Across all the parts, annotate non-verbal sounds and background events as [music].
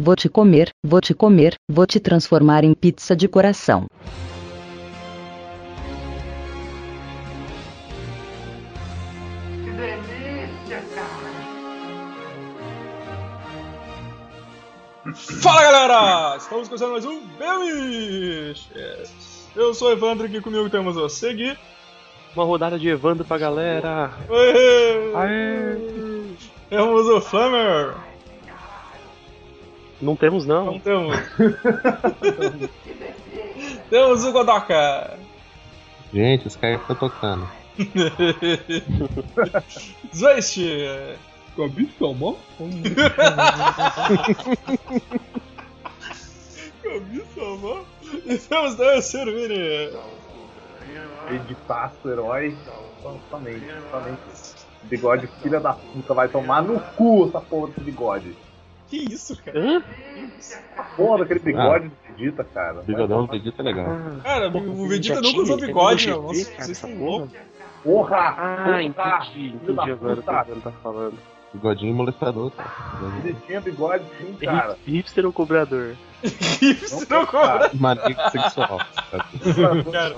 vou te comer, vou te comer, vou te transformar em pizza de coração. Que delícia, cara! Fala galera! Estamos começando mais um Beliches! Eu sou o Evandro e aqui comigo temos o Segui. Uma rodada de Evandro pra galera. Oi! Aê! Temos o Flammer. Não temos Não não. temos. [laughs] temos o Godoka. Gente, os caras estão tocando. Zwist. Cabeçama? Camisa, mano. E temos o Cervini. Editaço, herói. Totalmente, totalmente. Bigode, filha da puta, vai tomar no cu essa porra desse bigode. Que isso, cara? Hã? Porra daquele bigode do Vegeta, cara. Bigodão do Vegeta é legal. Cara, o Vegeta nunca tinha, usou bigode, meu. um Nossa, cara, vocês são porra. loucos. Porra! Ah, porra, entendi, entendi agora o que o tá falando. Bigodinho molestador, cara. Ele tinha bigode sim, cara. Hipster ou cobrador? [laughs] Isso não cobra. Maníaco sexual. Cara,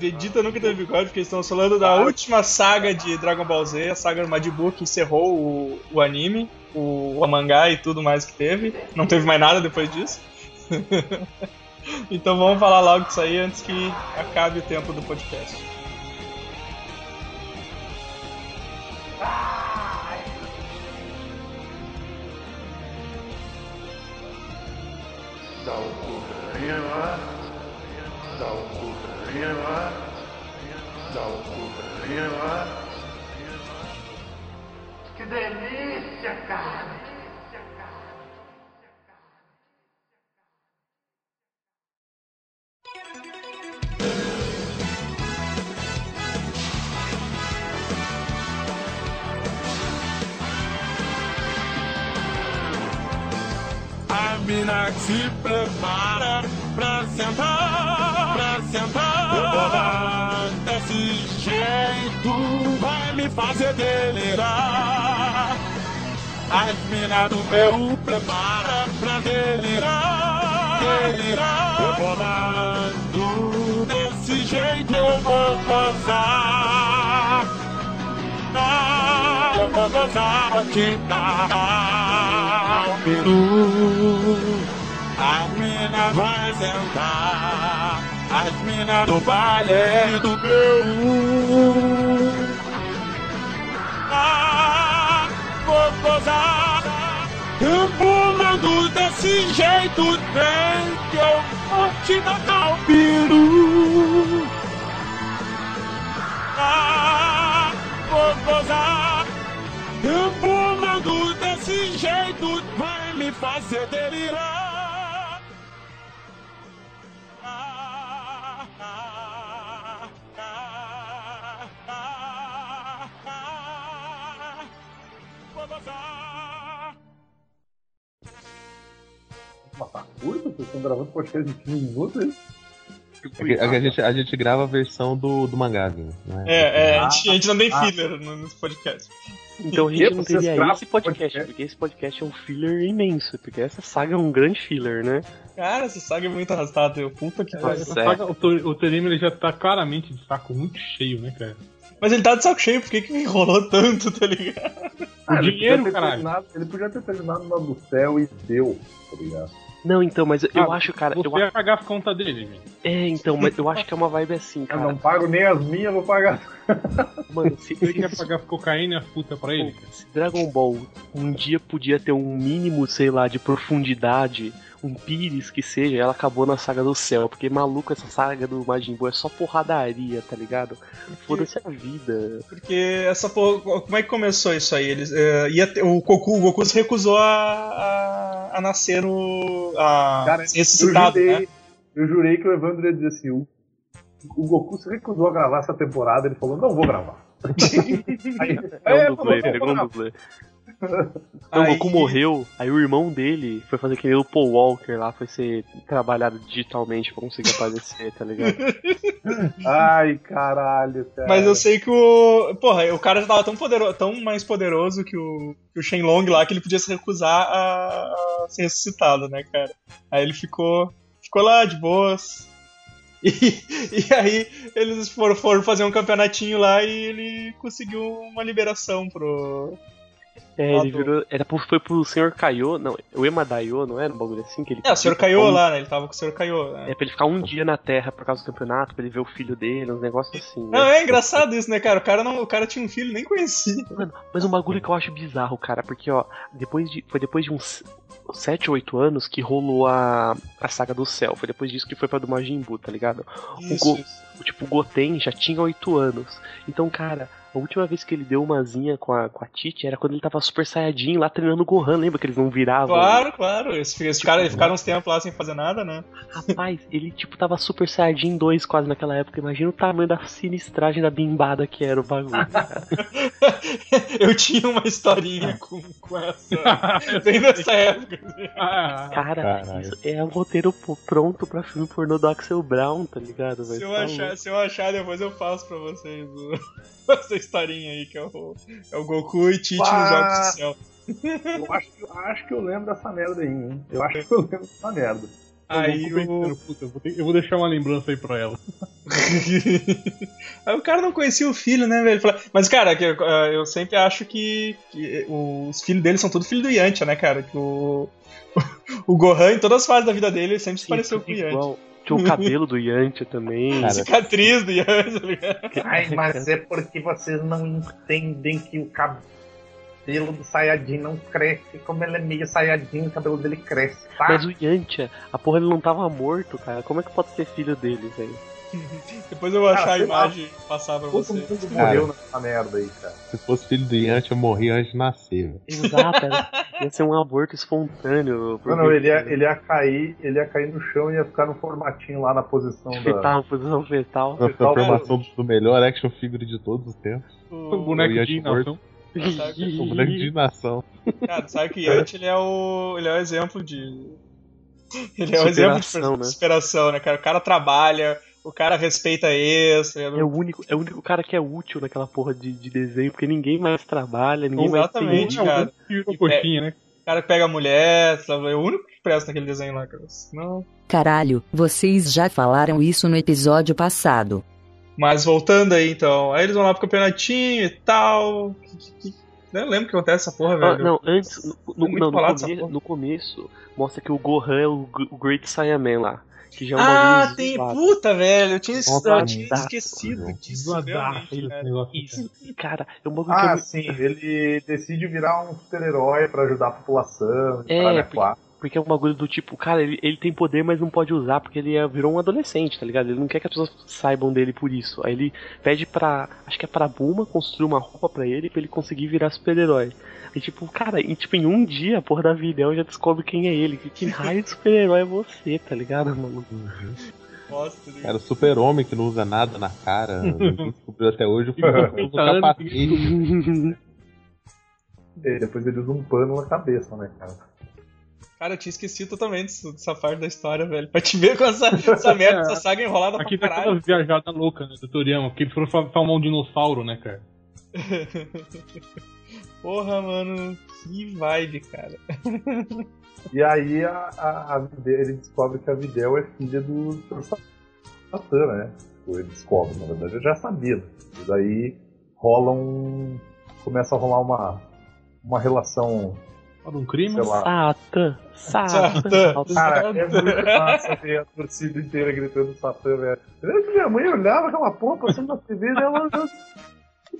Vegeta nunca teve bigode, porque estamos falando da última saga de Dragon Ball Z, a saga do Majin Buu que encerrou o, o anime, o, o mangá e tudo mais que teve. Não teve mais nada depois disso. [laughs] então vamos falar logo disso aí antes que acabe o tempo do podcast. Dá o cu pra ela, dá o cu. Que delícia, cara! Mina se prepara pra sentar, pra sentar. Eu vou lá desse jeito, vai me fazer delirar. As minas do meu prepara pra delirar, delirar. Eu vou lá desse jeito, eu vou gozar. Ah, vou te dar o peru. A mina vai sentar, as minas do baile do meu. Ah, vou gozar, empurrando desse jeito, vem que eu vou te dar o peru. Ah, vou gozar. Empurrando desse jeito vai me fazer delirar. Ah, ah, ah, ah, ah, vou gozar. Mas tá curto? Vocês estão gravando podcast de 15 minutos aí? É que A, gente, a gente grava a versão do, do mangá, né? É, é, a gente, a gente não tem Ah. filler no- nesse podcast. Então a gente não teria esse podcast, podcast? porque esse podcast é um filler imenso, porque essa saga é um grande filler, né? Cara, essa saga é muito arrastada, eu. Puta que pariu. É. O, Tor- o Torino ele já tá claramente de saco muito cheio, né, cara? Mas ele tá de saco cheio, por que que enrolou tanto, tá ligado? Ah, ele dinheiro, podia ter caralho. terminado- Ele podia ter terminado na do céu e deu, tá ligado? Não, então, mas eu Ah, acho, cara, eu, Você ia pagar as contas dele, velho. é, então, mas eu acho que é uma vibe assim, Eu cara. não pago nem as minhas, vou pagar. [laughs] Mano, se, Você ia pagar cocaína e as putas pra ele, cara. se Dragon Ball um dia podia ter um mínimo, sei lá, de profundidade, um pires que seja, ela acabou na saga do céu, porque maluco essa saga do Majin Buu é só porradaria, tá ligado? Foda-se a vida. Porque essa porra. Como é que começou isso aí? Eles, eh, ia ter- o, Goku, o Goku se recusou a, a, a nascer no. a Cara, ser ressuscitado, eu, né? jurei, eu jurei que o Evandro ia dizer assim: o, o Goku se recusou a gravar essa temporada, ele falou: não vou gravar. [laughs] Aí, É aí um dublê, pegou um "Não, dublê. [laughs] Então, o Aí- Goku morreu, aí o irmão dele foi fazer que nem o Paul Walker lá, foi ser trabalhado digitalmente pra conseguir aparecer, tá ligado? [laughs] Ai, caralho, cara. Mas eu sei que o. Porra, o cara já tava tão, poderoso, tão mais poderoso que o, que o Shenlong lá que ele podia se recusar a, a ser ressuscitado, né, cara? Aí ele ficou. Ficou lá de boas. [laughs] E, e aí eles foram, foram fazer um campeonatinho lá e ele conseguiu uma liberação pro. É, ele virou. Era foi pro Sr. Kaiô, não, o Emadaio, não era um bagulho assim que ele. É, o pra Kaiô um- lá, né? Ele tava com o Sr. Kaiô. Né? É pra ele ficar um dia na Terra por causa do campeonato, pra ele ver o filho dele, uns negócios assim. né? Não, é engraçado isso, né, cara? O cara, não, o cara tinha um filho, nem conhecia. Mano, mas um bagulho que eu acho bizarro, cara, porque, ó, depois de. Foi depois de uns 7 ou 8 anos que rolou a, a saga do céu. Foi depois disso que foi pra do Majin Buu, tá ligado? O, Go, o tipo, o Goten já tinha 8 anos. Então, cara, a última vez que ele deu uma zinha com a, com a Titi era quando ele tava super saiyajin lá treinando o Gohan. Lembra que eles não viravam? Claro, claro. Esses, esses caras ficaram uns tempos lá sem fazer nada, né? Rapaz, ele tipo tava super saiyajin 2 quase naquela época. Imagina o tamanho da sinistragem da bimbada que era o bagulho, cara. [laughs] Eu tinha uma historinha com, com essa. Bem nessa época. Ah, Cara, Caralho. isso é um roteiro pronto pra filme pornô do Axel Brown, tá ligado? Se velho? eu, Tá achar, se eu achar, depois eu faço pra vocês o- [laughs] essa historinha aí, que é o, é o Goku e Tite nos Ah. Jogos do Céu. Eu acho, que- acho que eu lembro dessa merda aí, hein? Eu acho que eu lembro dessa merda. Aí eu, pensando, puta, eu, vou ter- eu vou deixar uma lembrança aí pra ela. [laughs] Aí o cara não conhecia o filho, né, velho? Fala- Mas, cara, que, eu- eu sempre acho que, que os filhos dele são todos filhos do Yantia, né, cara? Que o, [laughs] o Gohan, em todas as fases da vida dele, ele sempre se pareceu com o Yantia. Tinha o cabelo do Yantia também. Cara, Cicatriz do Yantia, tá? Ai, mas é porque vocês não entendem que o cabelo do Sayajin não cresce. Como ele é meio Sayajin, o cabelo dele cresce, tá? Mas o Yantia, a porra ele não tava morto, cara. Como é que pode ser filho dele, velho? [laughs] Depois eu vou achar Cara, a lá. imagem e passar pra Todo você. mundo Cara. morreu nessa merda aí, cara. Se fosse filho do Yantia, eu morri antes de nascer, velho. Exato, era- ia ser um aborto espontâneo. Não, porque não, ele ia, ele ia cair, ele ia cair no chão e ia ficar no formatinho lá na posição da. Fetal, posição fetal. Uma Fetal, formação do melhor action figure de todos os tempos. O O... boneco de inação. O boneco de nação. Cara, sabe que o Yantia ele é o. ele é o exemplo de. Ele é o exemplo de Superação, né? superação, né, cara? O cara trabalha, o cara respeita esse. É o único, é o único cara que é útil naquela porra de, de desenho, porque ninguém mais trabalha, ninguém Exatamente, mais tem. cara. Coxinha, né? O cara que pega a mulher, sabe? É o único que presta naquele desenho lá, cara. Não. Caralho, vocês já falaram isso no episódio passado. Mas voltando aí, então. Aí eles vão lá pro campeonatinho e tal. Que- que- que- Eu lembro que acontece essa porra, Ah, velho. não, antes, no, não, no, come- no começo, mostra que o Gohan é o, o Great Saiyaman lá. Que já é um Ah, tem. Puta, velho. Eu tinha, eu tinha esquecido disso. Esse cara. negócio. Isso, cara, é um bagulho que é Ah, sim, ele decide virar um super-herói pra ajudar a população. É, porque-. Porque é um bagulho do tipo, cara, ele, ele tem poder, mas não pode usar porque ele é- virou um adolescente, tá ligado? Ele não quer que as pessoas saibam dele por isso. Aí ele pede pra. Acho que é pra Buma construir uma roupa pra ele pra ele conseguir virar super-herói. E tipo, cara, e, tipo, em um dia a porra da Videl já descobre quem é ele. Que, que raio de super-herói é você, tá ligado, mano? Tá? Cara, o super-homem que não usa nada na cara. [laughs] Descobriu até hoje. O 30 anos, [laughs] capacete. E depois ele usa um pano na cabeça, né, cara? Cara, eu tinha esquecido totalmente dessa- parte da história, velho. Pra te ver com essa, essa merda, essa [laughs] saga enrolada Aqui pra tá caralho. aquela viajada louca, né, do Toriyama, porque eles foram fa- filmar um dinossauro, né, cara? Porra, mano. Que vibe, cara. E aí a, a, a Videl- ele descobre que a Videl é filha do Sr. Satã, né? Ou ele descobre, na verdade, eu já sabia. E daí rola um. Começa a rolar uma, uma relação, um crime. sei lá. Satan, Satã. Satan. Cara, é muito massa ver a torcida inteira gritando Satã, velho. Eu lembro que minha mãe olhava aquela porra passando na TV e ela.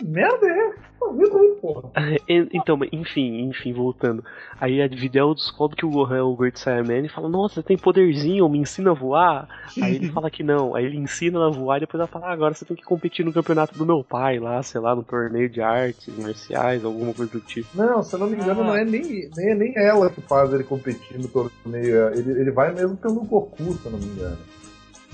Merda é aí, porra. [laughs] Então, enfim, enfim, voltando. Aí a Videl descobre que o Gohan é o Great Saiyaman e fala, nossa, tem poderzinho, me ensina a voar. Aí ele fala que não, aí ele ensina ela a voar e depois ela fala, ah, agora você tem que competir no campeonato do meu pai lá, sei lá, no torneio de artes marciais, alguma coisa do tipo. Não, se eu não me engano, Ah. não é nem, nem, nem ela que faz ele competir no torneio. Ele, ele vai mesmo pelo Goku, se eu não me engano.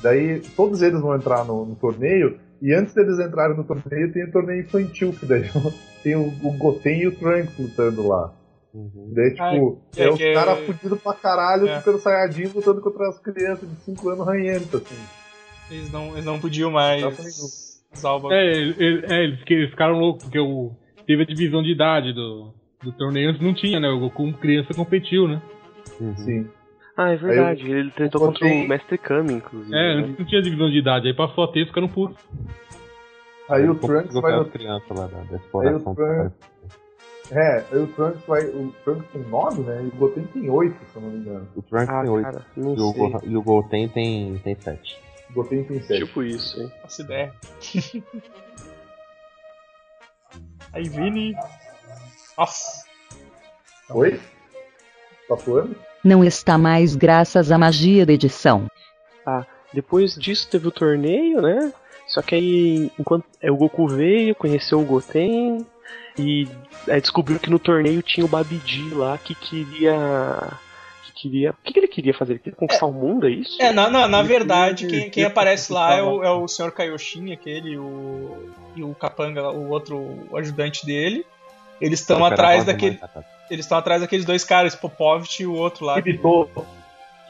Daí todos eles vão entrar no, no torneio. E antes deles entrarem no torneio, tem o torneio infantil, que daí [laughs] tem o, o Goten e o Trunks lutando lá. Uhum. Daí, tipo, Ai, é, é os que- caras fudidos pra caralho, É. Super Saiyajin lutando contra as crianças de 5 anos ranhentas, assim. Eles não, eles não podiam mais o bagulho. É, ele- é, eles, que- eles ficaram loucos, porque o, teve a divisão de idade do, do torneio, antes não tinha, né? O Goku criança competiu, né? Uhum. Sim. Ah, é verdade. Ele tentou eu contra o Mestre Kami, inclusive. É, né? antes não tinha divisão de idade, aí passou a ter e ficaram putos. Aí o Trunks vai no as crianças lá da, da Aí exploração. o Trunks- É, aí o Trunks vai. O Trunks tem 9, né? E o Goten tem 8, se eu não me engano. O Trunks Ah, tem 8. cara, não E o. Go, e o Goten tem, tem 7. O Goten tem 7. Tipo isso, hein? Faço ideia. [laughs] Aí, Vini. Nossa. Oi? Tá falando? Não está mais graças à magia da edição. Depois disso teve o torneio, né? Só que aí, enquanto é, o Goku veio, conheceu o Goten e aí descobriu que no torneio tinha o Babidi lá que queria. que queria. O que, que ele queria fazer? Ele queria conquistar o mundo, é isso? É, na, na, verdade, quem, quem aparece lá é o, é o Sr. Kaioshin, aquele, o, e o Capanga, o outro o ajudante dele. Eles estão atrás daquele. Eles estão atrás daqueles dois caras, Popovich e o outro lá. Kibitou.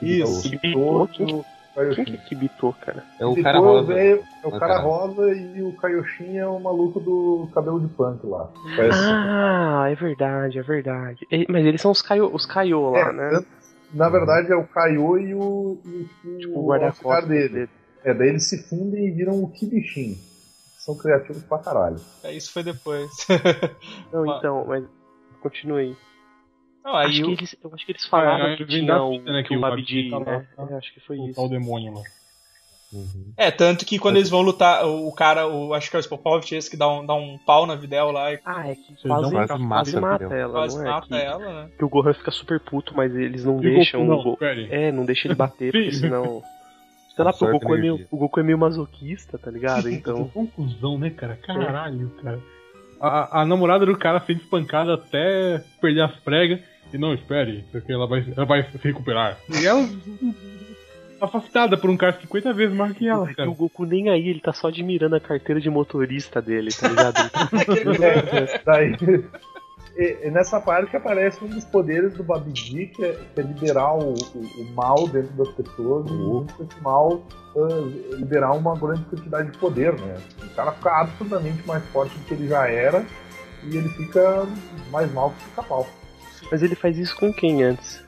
Isso. Kibitou Quem e o Quem que é Kibitou, cara? É o Kibitou cara é o rosa. velho- É o O cara cara- rosa e o Kaioshin é o maluco do cabelo de punk lá. Parece- Ah, é verdade, é verdade. Mas eles são os Kaio, os lá, É, né? tanto- Na verdade é o Kaiô e o, e o, Tipo, o guarda-costas dele. dele. É, daí eles se fundem e viram o Kibishin. São criativos pra caralho. É, isso foi depois. [laughs] Não, então, mas continue aí. Não, aí acho o- que eles, eu acho que eles falaram É, que tinha o, né, que o o Babidi, Babidi tá né? lá, Eu acho que foi O isso. tal demônio lá. Uhum. É, tanto que quando eles vão lutar, o cara, o, acho que é o Spopovich, esse que dá um, dá um pau na Videl lá e Ah, é que quase, não quase, quase mata, mata a ela, quase não é? mata Que, ela, né? que o Gohan fica super puto, mas eles não E o deixam Goku, o não, aí. É, não deixa ele bater, porque senão. [laughs] Sei lá, o Goku, é meio, o Goku é meio masoquista, tá ligado? Então. Conclusão, né, cara? Caralho, cara. A, a namorada do cara sendo espancada até perder as pregas. E não, espere, porque ela vai, ela vai se recuperar. E ela. [laughs] afastada por um cara 50 vezes mais que ela, cara. o Goku nem aí, ele tá só admirando a carteira de motorista dele, tá ligado? [laughs] É, e- e nessa parte aparece um dos poderes do Babidi, que é, que é liberar o, o- o mal dentro das pessoas e junto com esse mal ah, liberar uma grande quantidade de poder, né? O cara fica absolutamente mais forte do que ele já era e ele fica mais mal que fica pau. Mas ele faz isso com quem antes?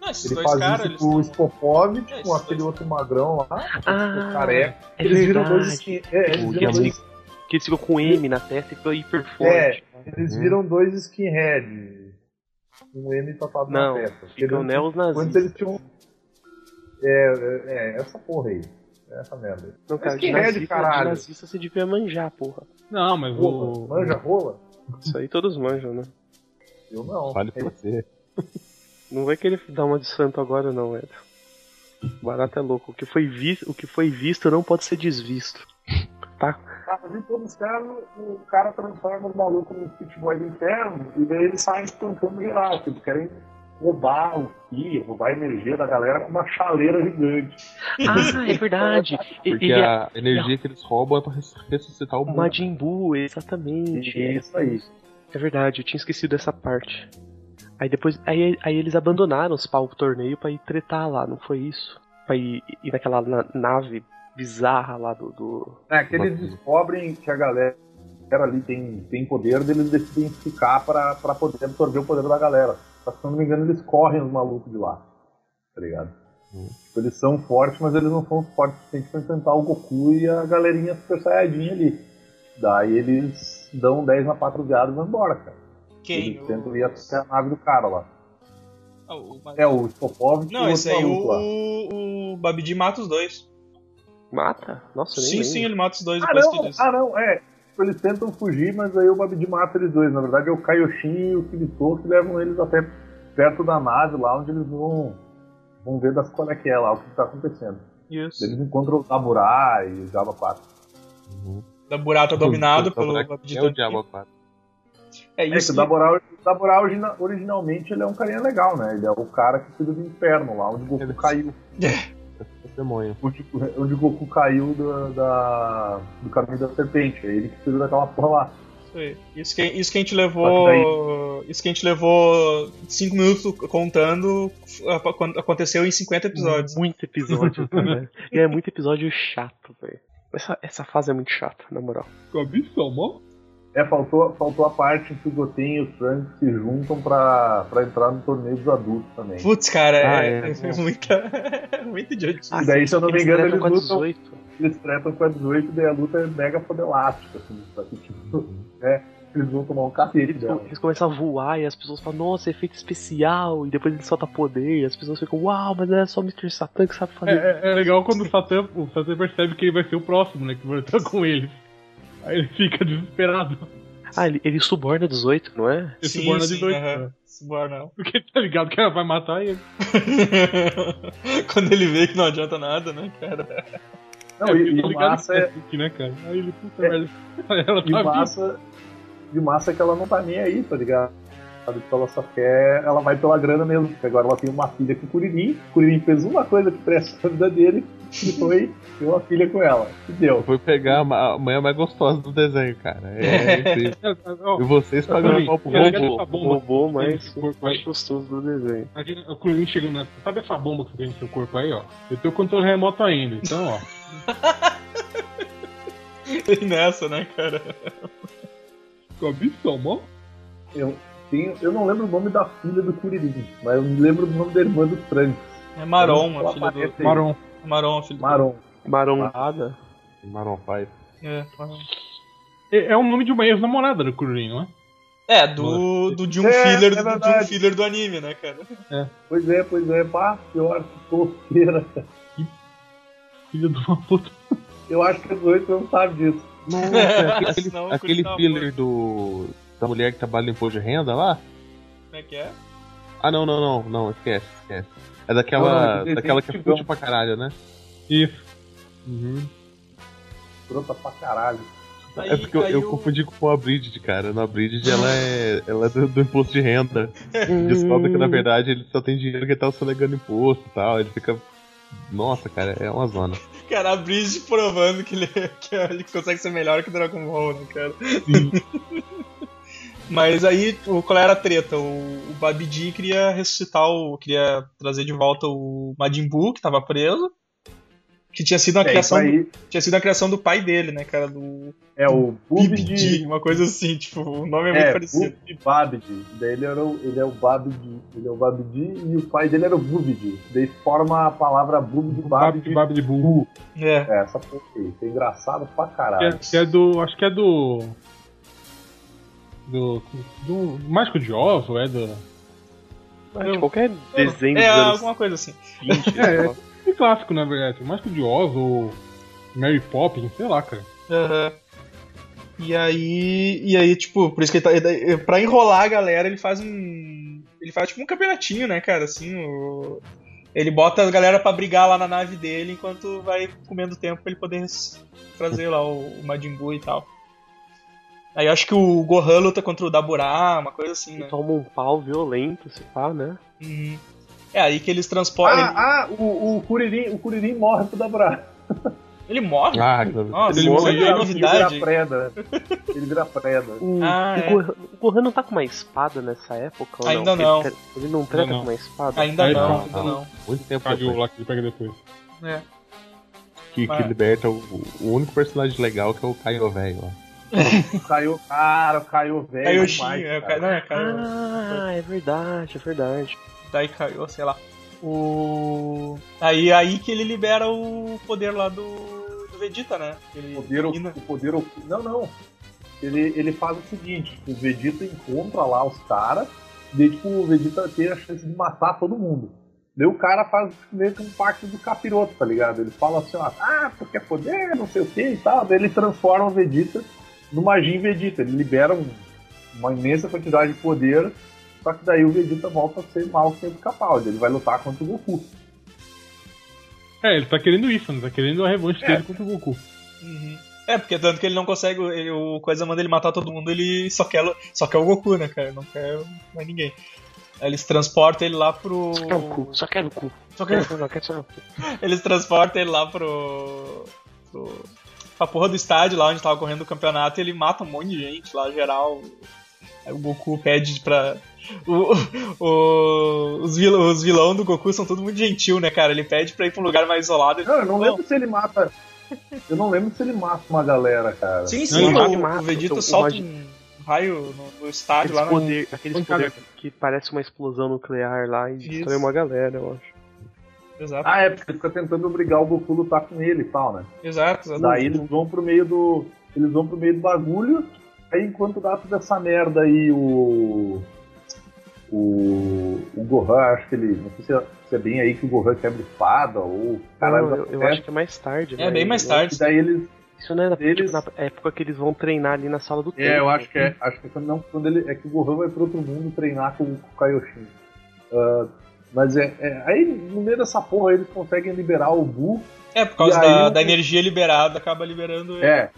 Não, esses Ele faz caras, isso com o Spopovich, É, com aquele dois- outro magrão lá, Ah, o careca. é eles viram dois skin, é, eles viram dois, Que eles ficam com M na testa e ficam hiper É, forte. eles Uhum. viram dois skinhead. Um M tatuado Não, na testa. Ficam Eles- neos Antes nazistas. eles tinham. É, é, é, essa porra aí. Essa merda aí. Não, cara, skinhead, nazista, de caralho. nazista você devia manjar, porra. Não, mas Rola. o. Manja rola? Isso aí todos manjam, né? Eu não. Fale por você. Não vai querer dar uma de santo agora, não, Ed. Barato é louco. O que foi visto, o que foi visto não pode ser desvisto. Tá? Mas em todos os casos, o cara transforma os malucos nos pitboy do inferno e daí eles saem espancando geral. Tipo, querem roubar o ki, roubar a energia da galera com uma chaleira gigante. Ah, é verdade. [laughs] E- Porque Ele é a energia que eles roubam é pra res- ressuscitar o mundo. Majin Buu, exatamente. É isso aí. É verdade, eu tinha esquecido dessa parte. Aí depois. Aí, aí eles abandonaram os pau torneio pra ir tretar lá, não foi isso? Pra ir, ir naquela na- nave bizarra lá do. do... É que eles descobrem que a galera ali tem, tem poder, eles decidem ficar pra, pra poder absorver o poder da galera. Que, se eu não me engano, eles correm os malucos de lá. Tá ligado? Hum. Tipo, eles são fortes, mas eles não são fortes o suficiente pra enfrentar o Goku e a galerinha super saiyajin ali. Daí eles dão 10 na patrulhada e vão embora, cara. Quem? Eles tentam ir até a nave do cara lá. Ah, o- É, o Spopovich e Não, esse aí o, o Babidi mata os dois. Mata? Nossa, nem Sim, lembro. sim, ele mata os dois Ah depois não, que eles. ah, não, é. Tipo, Eles tentam fugir, mas aí o Babidi mata eles dois. Na verdade é o Kaioshin e o Kirito que levam eles até perto da nave lá, onde eles vão, vão ver das qual é que é lá, o que tá acontecendo. Isso. Eles encontram o Taburá e o Jabba 4. Uhum. Da Burato dominado O pelo Babidi É o. Diabo 4. É É que isso. o Daborá, originalmente ele é um carinha legal, né? Ele é o cara que cuida do inferno lá, onde o Goku caiu. O demônio. Onde, onde o Goku caiu do, da, do caminho da serpente. É ele que cuida daquela porra lá. Isso aí. Isso que, isso que a gente levou. Isso que a gente levou 5 minutos contando aconteceu em 50 episódios. Muito episódio. [laughs] E é muito episódio chato, velho. Essa, essa fase é muito chata, na moral. Cabeção, mó. É, faltou, faltou a parte em que o Goten e o Trunks se juntam pra, pra entrar no torneio dos adultos também. Putz, cara, Ah, é, é. é muita. [laughs] muita idiotice. E daí, se eu não me Eles engano, eles com a lutam, 18. eles tretam com a 18 e daí a luta é mega fodelástica, assim, só que, tipo, é, eles vão tomar um cacete Eles, dela. eles começam a voar e as pessoas falam, nossa, efeito especial, e depois ele solta poder, e as pessoas ficam, uau, mas é só o Mr. Satan que sabe É, fazer. é- é legal quando o Satan, o Satan percebe que ele vai ser o próximo, né? Que vai estar com ele. Aí ele fica desesperado. Ah, ele, ele suborna 18, não é? Ele Sim, suborna sim, de dois. aham. né? Suborna. Porque tá ligado que ela vai matar ele. [laughs] Quando ele vê que não adianta nada, né, cara? Não, É, e, e tá o massa é, assim, né, cara? Aí ele, puta É. merda. [laughs] Ela e tá o massa, e o massa é que ela não tá nem aí, tá ligado? Tipo, ela só quer. Ela vai pela grana mesmo, porque agora ela tem uma filha com o Kuririn. O Kuririn fez uma coisa que presta na vida dele, que foi ter uma filha com ela. E deu. Foi pegar a ma- a mulher mais gostosa do desenho, cara. É, incrível. vindo. Ó, E vocês pagando pau pro robô. Robô, mais, mais gostoso do desenho. Aqui, o Kurin chegando na. Sabe essa bomba que tem no seu corpo aí, ó? Eu tenho o controle remoto ainda, então, ó. [laughs] E nessa, né, cara? Cabeção, mó. Eu, tenho, eu não lembro o nome da filha do Kuririn, mas eu lembro do nome da irmã do Trunks. É Maron, a filha do. Maron. Maron, a filha do. Maron. Marombada. Maroon 5. É, Maron. É, é o nome de uma ex-namorada do Kurin, não é? É, do, do de um É, filler é do, de um filler do anime, né, cara? Pois é, pois é. Pá, pior que tosqueira. Filha de uma puta. Eu acho que os oito não sabem disso. Nossa, [laughs] aquele, Senão o aquele Kuririn filler do. da mulher que trabalha no imposto de renda lá? Como é que é? Ah, não, não, não, não, esquece, esquece. É Não, daquela, não, é que daquela que é fútil pra caralho, né? Isso. Brota pra caralho. Aí- é porque eu, eu confundi com a Bridget, cara. Na Bridget ela é, [laughs] ela é do, do imposto de renda. Descobre que na verdade ele só tem dinheiro que ele tá sonegando imposto e tal. Ele fica. Nossa, cara, é uma zona. Cara, a Bridge provando que ele, que ele consegue ser melhor que o Dragon Ball, né, cara? [laughs] Mas aí, o- qual era a treta? O, o Babidi queria ressuscitar o. queria trazer de volta o Majin Buu, que tava preso. Que tinha sido a É, criação. aí Tinha sido a criação do pai dele, né, cara? Do é o Bubidi. uma coisa assim, tipo, o nome é muito É, parecido. Bubidi Babidi. Daí ele, era o, ele é o Babidi. Ele é o Babidi e o pai dele era o Bubidi. Daí forma a palavra Bubidi Babidi Babidi. Bu. É. É, essa porra aí. Isso é engraçado pra Que é, caralho. que é do. Acho que é do. Do. Do Mágico de Oz, ou é do. Ah, de qualquer desenho É, dos anos alguma coisa assim. 20. [laughs] É, Que clássico, na verdade. Mágico de Oz, ou. Mary Poppins, sei lá, cara. Aham. E aí, e aí, tipo, por isso que ele tá. ele- Pra enrolar a galera, ele faz um. Ele faz tipo um campeonatinho, né, cara? Assim, o- ele bota a galera pra brigar lá na nave dele enquanto vai comendo tempo pra ele poder trazer lá o, o Majin Buu e tal. Aí eu acho que o Gohan luta contra o Daburá, uma coisa assim, Ele né? toma um pau violento, se pá, né? Uhum. É aí que eles transportam. Ah, ah, o, o Kuririn, o Kuririn morre pro Dabra. Ele, ele morre? Ah, Nossa, ele isso morre, aí é Ele novidade. vira preda. [laughs] Ele vira preda. O, Ah, o é. O Gohan não tá com uma espada nessa época? ou Ainda Ele não. tre- Ele, não treta Ainda não. com uma espada? Ainda Aí não, não, ainda não. não. Muito tempo Caiu depois. lá que ele pega depois. É. Que, que liberta o, o único personagem legal que é o Caio velho lá. Caiu, cara, caiu velho. Demais, é, cara. não, é Kaio- Ah, é verdade, é verdade. Daí caiu, sei lá. O. Aí, aí que ele libera o poder lá do, do Vegeta, né? Ele O poder, domina. o poder. Não, não. Ele, ele faz o seguinte: o Vegeta encontra lá os caras, daí tipo, o Vegeta tem a chance de matar todo mundo. Daí o cara faz meio que um pacto do capiroto, tá ligado? Ele fala assim, ó, ah, tu quer poder, não sei o que e tal. Daí ele transforma o Vegeta no Majin Vegeta. Ele libera um- uma imensa quantidade de poder, só que daí o Vegeta volta a ser mal que do Capaldi. Ele vai lutar contra o Goku. É, ele tá querendo isso, né? Tá querendo a revanche É. dele contra o Goku. Uhum. É, porque tanto que ele não consegue. Ele, o Coisa manda ele matar todo mundo, ele só quer, só quer o Goku, né, cara? Não quer mais ninguém. Aí eles transportam ele lá pro. Só quero o cu, só quero o cu. Só quer- Só quero [laughs] só o cu. Eles transportam ele lá pro. pro. pra porra do estádio lá onde tava correndo o campeonato e ele mata um monte de gente lá, geral. Aí o Goku pede pra. O, o- os, vilão, os vilão do Goku são tudo muito gentil, né, cara? Ele pede pra ir pra um lugar mais isolado. Não, eu não lembro se ele mata. Eu não lembro se ele mata uma galera, cara. Sim, Não, sim, ele o, mata, o Vegeta o- o solta Magi- um raio no, no estádio lá no. poder, aqueles poder que parece uma explosão nuclear lá e Isso. destrói uma galera, eu acho. Exato, Ah, é, porque ele fica tentando obrigar o Goku a lutar com ele e tal, né? exato, exato. Daí eles vão pro meio do. Eles vão pro meio do bagulho. Aí enquanto dá toda essa merda aí, o. O. O Gohan, acho que ele. Não sei se é, se é bem aí que o Gohan quebra espada ou. Caralho, Não, eu, eu acho que é mais tarde, É, né? bem mais tarde. Daí eles. Isso não é na, Eles- tipo, na época que eles vão treinar ali na sala do tempo. É, eu acho que é. Acho que é quando, não, quando ele. É que o Gohan vai pro outro mundo treinar com, com o Kaioshin. Ah, mas é, é- Aí no meio dessa porra eles conseguem liberar o Bu. É, por causa aí da, o- da energia liberada, acaba liberando ele. É.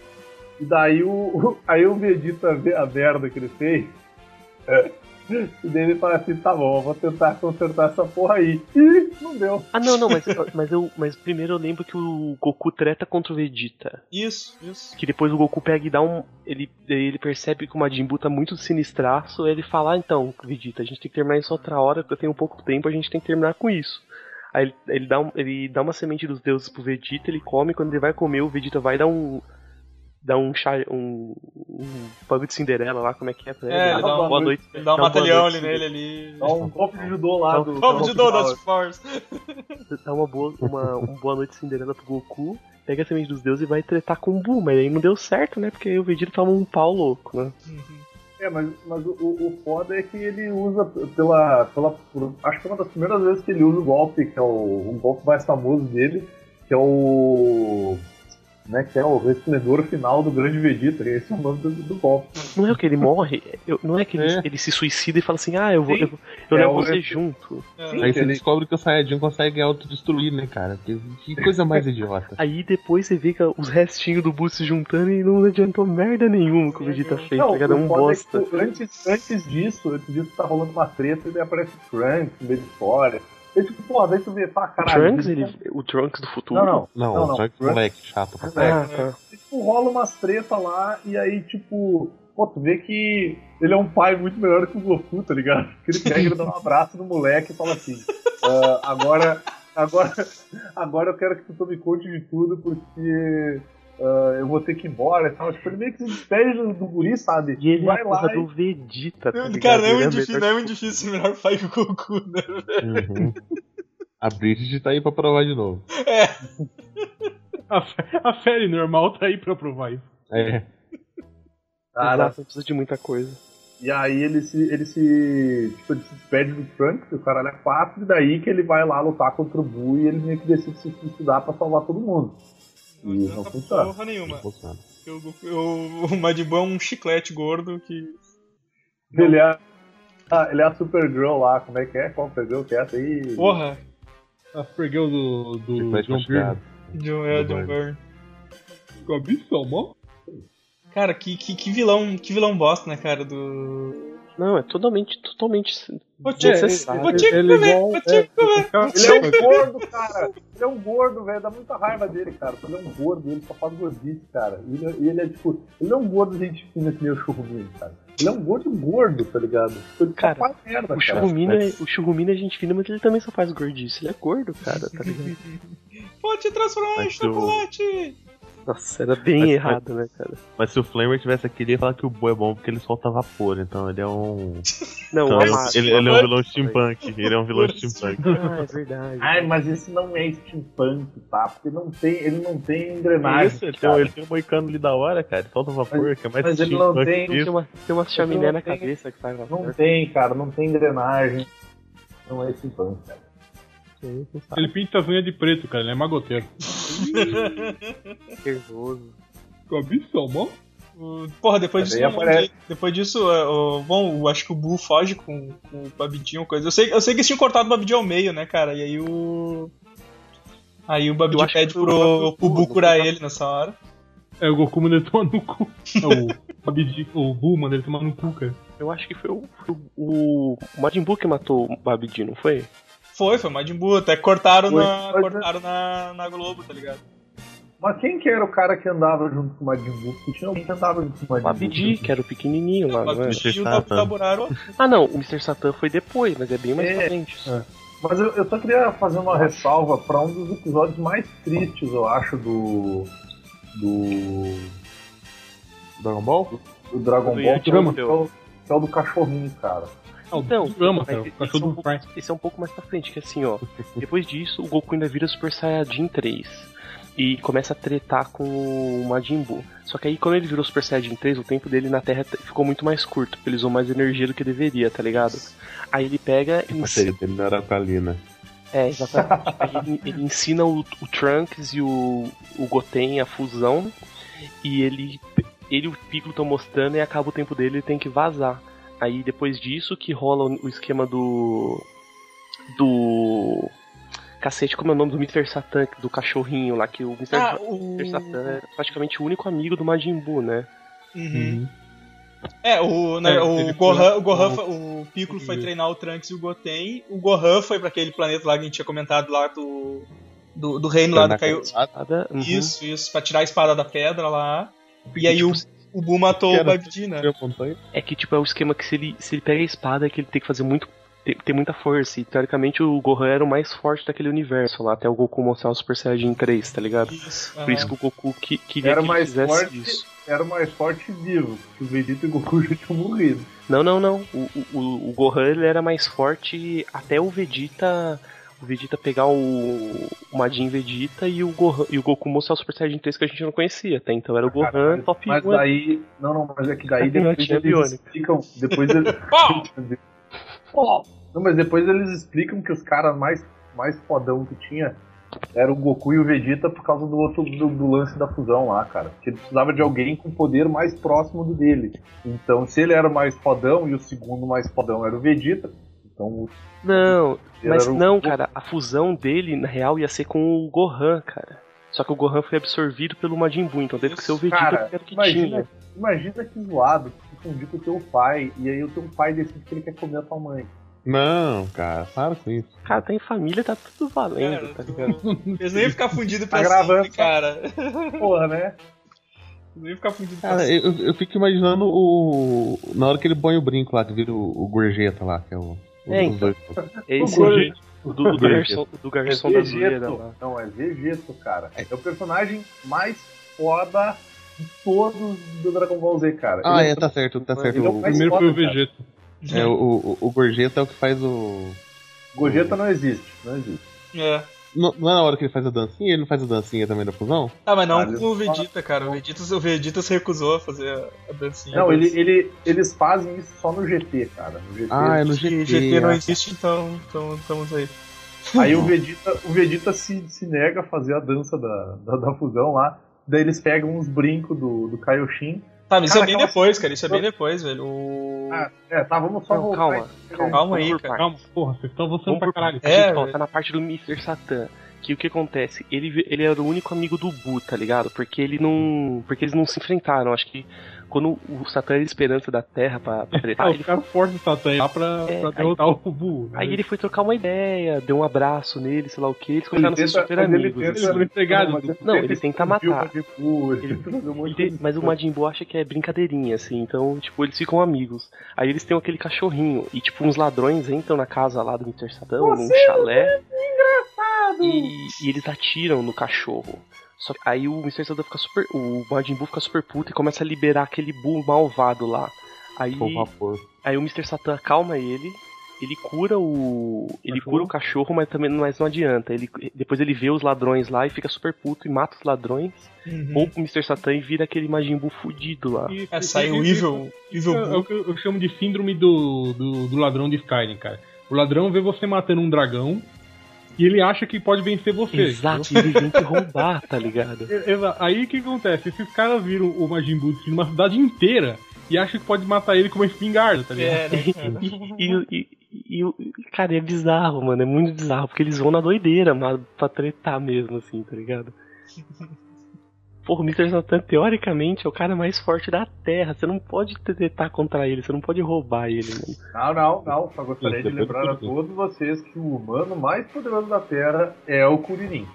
E daí o, o- aí o Vegeta vê a merda que ele fez. É, e daí ele fala assim, tá bom, eu vou tentar consertar essa porra aí. E não deu. Ah, não, não, mas, [laughs] mas, eu, mas primeiro eu lembro que o Goku treta contra o Vegeta. Isso, isso. Que depois o Goku pega e dá um. Ele, ele percebe que o Majin Buu tá muito sinistraço. Ele fala: ah, então, Vegeta, a gente tem que terminar isso outra hora, porque eu tenho pouco tempo, a gente tem que terminar com isso. Aí ele, ele, dá, um, ele dá uma semente dos deuses pro Vegeta, ele come, quando ele vai comer, o Vegeta vai dar um. Dá um chá. um. um bagulho de Cinderela lá, como é que é pra ele? É, ele dá um- boa noite. Ele dá um Dá uma batalhão ali nele ali. Dá um golpe de judô lá do. Vamos do de Dou final. das Force. [laughs] dá uma boa, uma, um boa noite Cinderela pro Goku, pega a semente dos deuses e vai tretar com o Buu, mas aí não deu certo, né? Porque aí o Vegeta toma um pau louco, né? É, mas, mas o, o o foda é que ele usa pela. pela por- acho que é uma das primeiras vezes que ele usa o golpe, que é o, o golpe mais famoso dele, que é o. Né, que é o resplendor final do grande Vegeta, esse é o nome do, do golpe. Não é o que ele morre, eu- não é que ele, É. ele se suicida e fala assim, ah, eu vou, Sim. eu, eu É levo você junto. É. Aí você ele- descobre que o Saiyajin consegue autodestruir, né, cara? Que, que coisa mais idiota. Aí depois você vê que os restinhos do Buu se juntando e não adiantou merda nenhuma que o Vegeta fez, tá ligado? É um bosta. é antes, antes disso, antes disso tá rolando uma treta e daí aparece o Trunks no meio de história. E tipo, pô, daí tu vê, O caralho. Trunks, isso- ele, o Trunks do futuro? Não, não. Não, Não, não. só que moleque chato pra É. caralho. E, tipo, rola umas treta lá e aí, tipo, pô, tu vê que ele é um pai muito melhor que o Goku, tá ligado? [laughs] Que ele pega e dá um abraço no moleque e fala assim: "Ah, agora, agora, agora eu quero que tu tome conta de tudo porque ah, eu vou ter que ir embora e tal. Tipo, ele meio que se despede do, do guri, sabe? E ele é vai a lá porra e- do Vegeta, tá ligado? Cara, não é, Ele muito a difícil, melhor- não é muito difícil ser melhor pai que o Goku, né? Uhum. A Bridget tá aí pra provar de novo. É. A, a série normal tá aí pra provar isso. É. Cara, Exato, não precisa de muita coisa. E aí ele se. ele se. Tipo, ele se despede do Trunks, o cara é quatro, e daí que ele vai lá lutar contra o Buu e ele meio que decide se suicidar pra salvar todo mundo. E não adianta funciona. porra nenhuma. Funciona. Porque O, Goku- o, Buu é um chiclete gordo que. Ele é. Ah, ele é a Supergirl lá, como é que é? Qual Supergirl que é essa aí? Porra, A Supergirl do, do Chiclete John. Byrne. John, é, Do John Burn. Byrne. Cabeça, mó. Cara, que, que, que vilão, que vilão bosta, né, cara, do. Não, é totalmente, totalmente Vou te, desnecessário. vou te Ele é comer, vou te comer. Ele é um gordo, cara! Ele é um gordo, velho. Dá muita raiva dele, cara. Ele é um gordo, ele só faz gordice, cara. E ele, ele é tipo. Ele é um gordo gente fina que nem o Churrumino, cara. Ele é um gordo gordo, tá ligado? Ele Cara, só faz merda, O cara. Churrumino, é, o Churrumino é gente fina, mas ele também só faz gordice. Ele é gordo, cara, tá ligado? Pode transformar em Mas chocolate! Nossa, era bem Mas- errado, né, cara? Mas se o Flamer tivesse aqui, ele ia falar que o Boo é bom porque ele solta vapor, então ele é um. [laughs] Não, Então, o ele, ele- ele é um vilão steampunk. Ele é um vilão steampunk. [laughs] Ah, é verdade. Ai, mas isso não é steampunk, tá? Porque não tem, ele não tem engrenagem. Isso, ele tem, um- ele tem um moicano ali da hora, cara. Ele solta vapor, que é mais mas ele não steampunk tem- Tem uma, tem uma chaminé não na tem- cabeça que faz Não vapor. tem, cara, não tem engrenagem. Não é steampunk, cara. Ele pinta as unhas de preto, cara. Ele é magoteiro. nervoso. Cabeça, mó. O- Porra, depois disso, não aparece- depois disso, é, o- bom, eu acho que o Buu foge com, com o Babidinho, coisa. Eu sei, eu sei que eles tinham cortado o Babidinho ao meio, né, cara? E aí o. Aí o Babidinho pede pro, pro Buu, não curar ele nessa hora. É, o Goku manda ele tomar no cu. É, o Abidi, [laughs] o Buu manda ele tomar no cu, cara. Eu acho que foi o, foi o, o Majin Buu que matou o Babidi, não foi? Foi, foi o Majin Buu, até cortaram, Foi, na, cortaram na, na Globo, tá ligado? Mas quem que era o cara que andava junto com o Majin Buu? Porque tinha alguém que andava junto com o Majin Buu. Abdi, que era o pequenininho lá, não é? O Satan. Taburaro. Ah, não, o Mr. Satan foi depois, mas é bem mais É. pra frente. Mas eu, eu só queria fazer uma ressalva pra um dos episódios mais tristes, eu acho, do. do. Dragon Ball? do Dragon Do Ball, que é, o, que, é o, que é o do cachorrinho, cara. Ah, o Então, ama, mas cara. O esse, cachorro é um do esse é um pouco mais pra frente, que assim, ó. Depois disso, o Goku ainda vira Super Saiyajin 3. E começa a tretar com o Majin Buu. Só que aí, quando ele virou Super Saiyajin 3, o tempo dele na Terra ficou muito mais curto, porque ele usou mais energia do que deveria, tá ligado? Aí ele pega e A série dele não era alcalina. É, exatamente. Aí ele, ele ensina o, o Trunks e o, o Goten a fusão. E ele, ele e o Piccolo estão mostrando e acaba o tempo dele ele tem que vazar. Aí depois disso que rola o, esquema do. Do. Cacete, como é o nome do Mr. Satan, do cachorrinho lá, que o Mr. Ah, o. Mr. Satan é praticamente o único amigo do Majin Buu, né? Uhum. É, o, né, É, o Gohan, foi- o, Gohan, o- foi- o Piccolo foi treinar o Trunks e o Goten. O Gohan foi pra aquele planeta lá que a gente tinha comentado lá do. Do, do reino lá do Caiu. Uhum. Isso, isso, pra tirar a espada da pedra lá. E aí tipo, o, o Buu matou o Babidi, né? É que, tipo, é o esquema que se ele, se ele pega a espada, é que ele tem que fazer muito. Ter, ter muita força. E teoricamente o Gohan era o mais forte daquele universo lá, até o Goku mostrar o Super Saiyajin 3, tá ligado? Isso. Por isso que o Goku que, queria Era que ele mais fizesse forte. isso. Era o mais forte vivo, porque o Vegeta e o Goku [laughs] já tinham morrido. Não, não, não. O, o, o- o Gohan ele era mais forte até o Vegeta. O Vegeta pegar o, o Majin Vegeta e o, Gohan, e o Goku mostrar o Super Saiyajin 3 que a gente não conhecia até. Então era o Gohan Cara, mas- top Mas 1. daí. Não, não, mas é que daí Não depois tinha eles explicam. Depois eles. [laughs] Não, mas depois eles explicam que os caras mais, mais fodão que tinha era o Goku e o Vegeta por causa do outro do, do lance da fusão lá, cara. Que ele precisava de alguém com poder mais próximo do dele. Então, se ele era o mais fodão e o segundo mais fodão era o Vegeta, então Não, mas o- não, cara, a fusão dele, na real, ia ser com o Gohan, cara. Só que o Gohan foi absorvido pelo Majin Buu, então teve que ser o Vegeta Cara, que que imagina, tinha. imagina que zoado confundir com o teu pai e aí o teu pai decide que ele quer comer a tua mãe. Não, cara, para com isso. Cara, tá em família, tá tudo valendo, Cara, tá ligado? [laughs] Eles nem iam ficar fundidos pra Tá gravando, sempre, cara. Porra, né? Eles nem iam ficar fundidos pra Cara, sempre. eu, eu fico imaginando o. Na hora que ele põe o brinco lá, que vira o, o gorjeta lá, que é o. É, dois. Esse O é o do, do garçom, do garçom da zoeira Vegeto. lá. Não, é Vegeto, cara. É o personagem mais foda de todos do Dragon Ball Z, cara. Ah, Ele é, tá certo, tá certo. É o Primeiro foi o foda, cara. Vegeta. é, o, o, o gorjeta é o que faz o. Gogeta não existe, não existe. É. Não, não é na hora que ele faz a dancinha? Ele não faz a dancinha também da fusão? Ah, mas não Ah, com o Vegeta, cara. O Vegeta, o Vegeta se recusou a fazer a, a dancinha. Não, ele, ele, eles fazem isso só no GT, cara. No GT. Ah, é no O GT. GT não ah. existe, então, então estamos aí. Aí o Vegeta, o Vegeta se, se nega a fazer a dança da, da, da fusão lá. Daí eles pegam uns brincos do, do Kaioshin. Tá, mas isso Cara, é bem aquela- depois, cara. Isso é bem depois, velho. O... Ah, é, tá, vamos só Não, calma, e- calma, Calma aí, cara. Calma, porra, vocês estão avançando Vamos pra caralho. É, tá na parte do Mr. Satan. Que o que acontece? Ele, ele era o único amigo do Buu, tá ligado? Porque ele não. Porque eles não se enfrentaram. Acho que quando o Satan era a esperança da Terra pra, pra tretar, Ah, ele os caras fortes do Satan lá pra, É, pra aí- derrotar o Buu. Aí ele foi trocar uma ideia, deu um abraço nele, sei lá o que, eles começaram a ser super mas ele amigos. tenta- assim. Ele do- ele Não, ele tenta o matar. Majin Buu, ele Ele- tenta fazer um monte de Ele- coisa. mas o Majin Buu acha que é brincadeirinha, assim, então, tipo, eles ficam amigos. Aí eles têm aquele cachorrinho, e tipo, uns ladrões entram na casa lá do Mr. Satan, num chalé, e, e eles atiram no cachorro. Só que aí o Mr. Satan fica super. O Majin Buu fica super puto e começa a liberar aquele Buu malvado lá. Aí, aí o Mr. Satan acalma ele. Ele cura o. Ele Cachorro? cura o cachorro, mas também mas não adianta. Ele, depois ele vê os ladrões lá e fica super puto e mata os ladrões. Uhum. Ou pro Mr. Satan e vira aquele Majin Buu fudido lá. E- É, sai e- o e- Evil, Evil É, é o que eu, eu chamo de síndrome do, do, do ladrão de Skyrim, cara. O ladrão vê você matando um dragão e ele acha que pode vencer você. Exato, e ele vem te [laughs] roubar, tá ligado? entendeu? E- exa- Aí o que acontece? Esses caras viram o Majin Buu destruindo uma cidade inteira e acham que pode matar ele com uma espingarda, tá ligado? É, né, cara? [laughs] E, e, e, e, cara, é bizarro, mano. É muito bizarro, porque eles vão na doideira, mas pra tretar mesmo, assim, tá ligado? [laughs] Porra, o Mr. Satan, teoricamente, é o cara mais forte da Terra. Você não pode tretar contra ele, você não pode roubar ele, mano. Não, não, não. Só gostaria de lembrar a todos vocês que o humano mais poderoso da Terra é o Kuririn.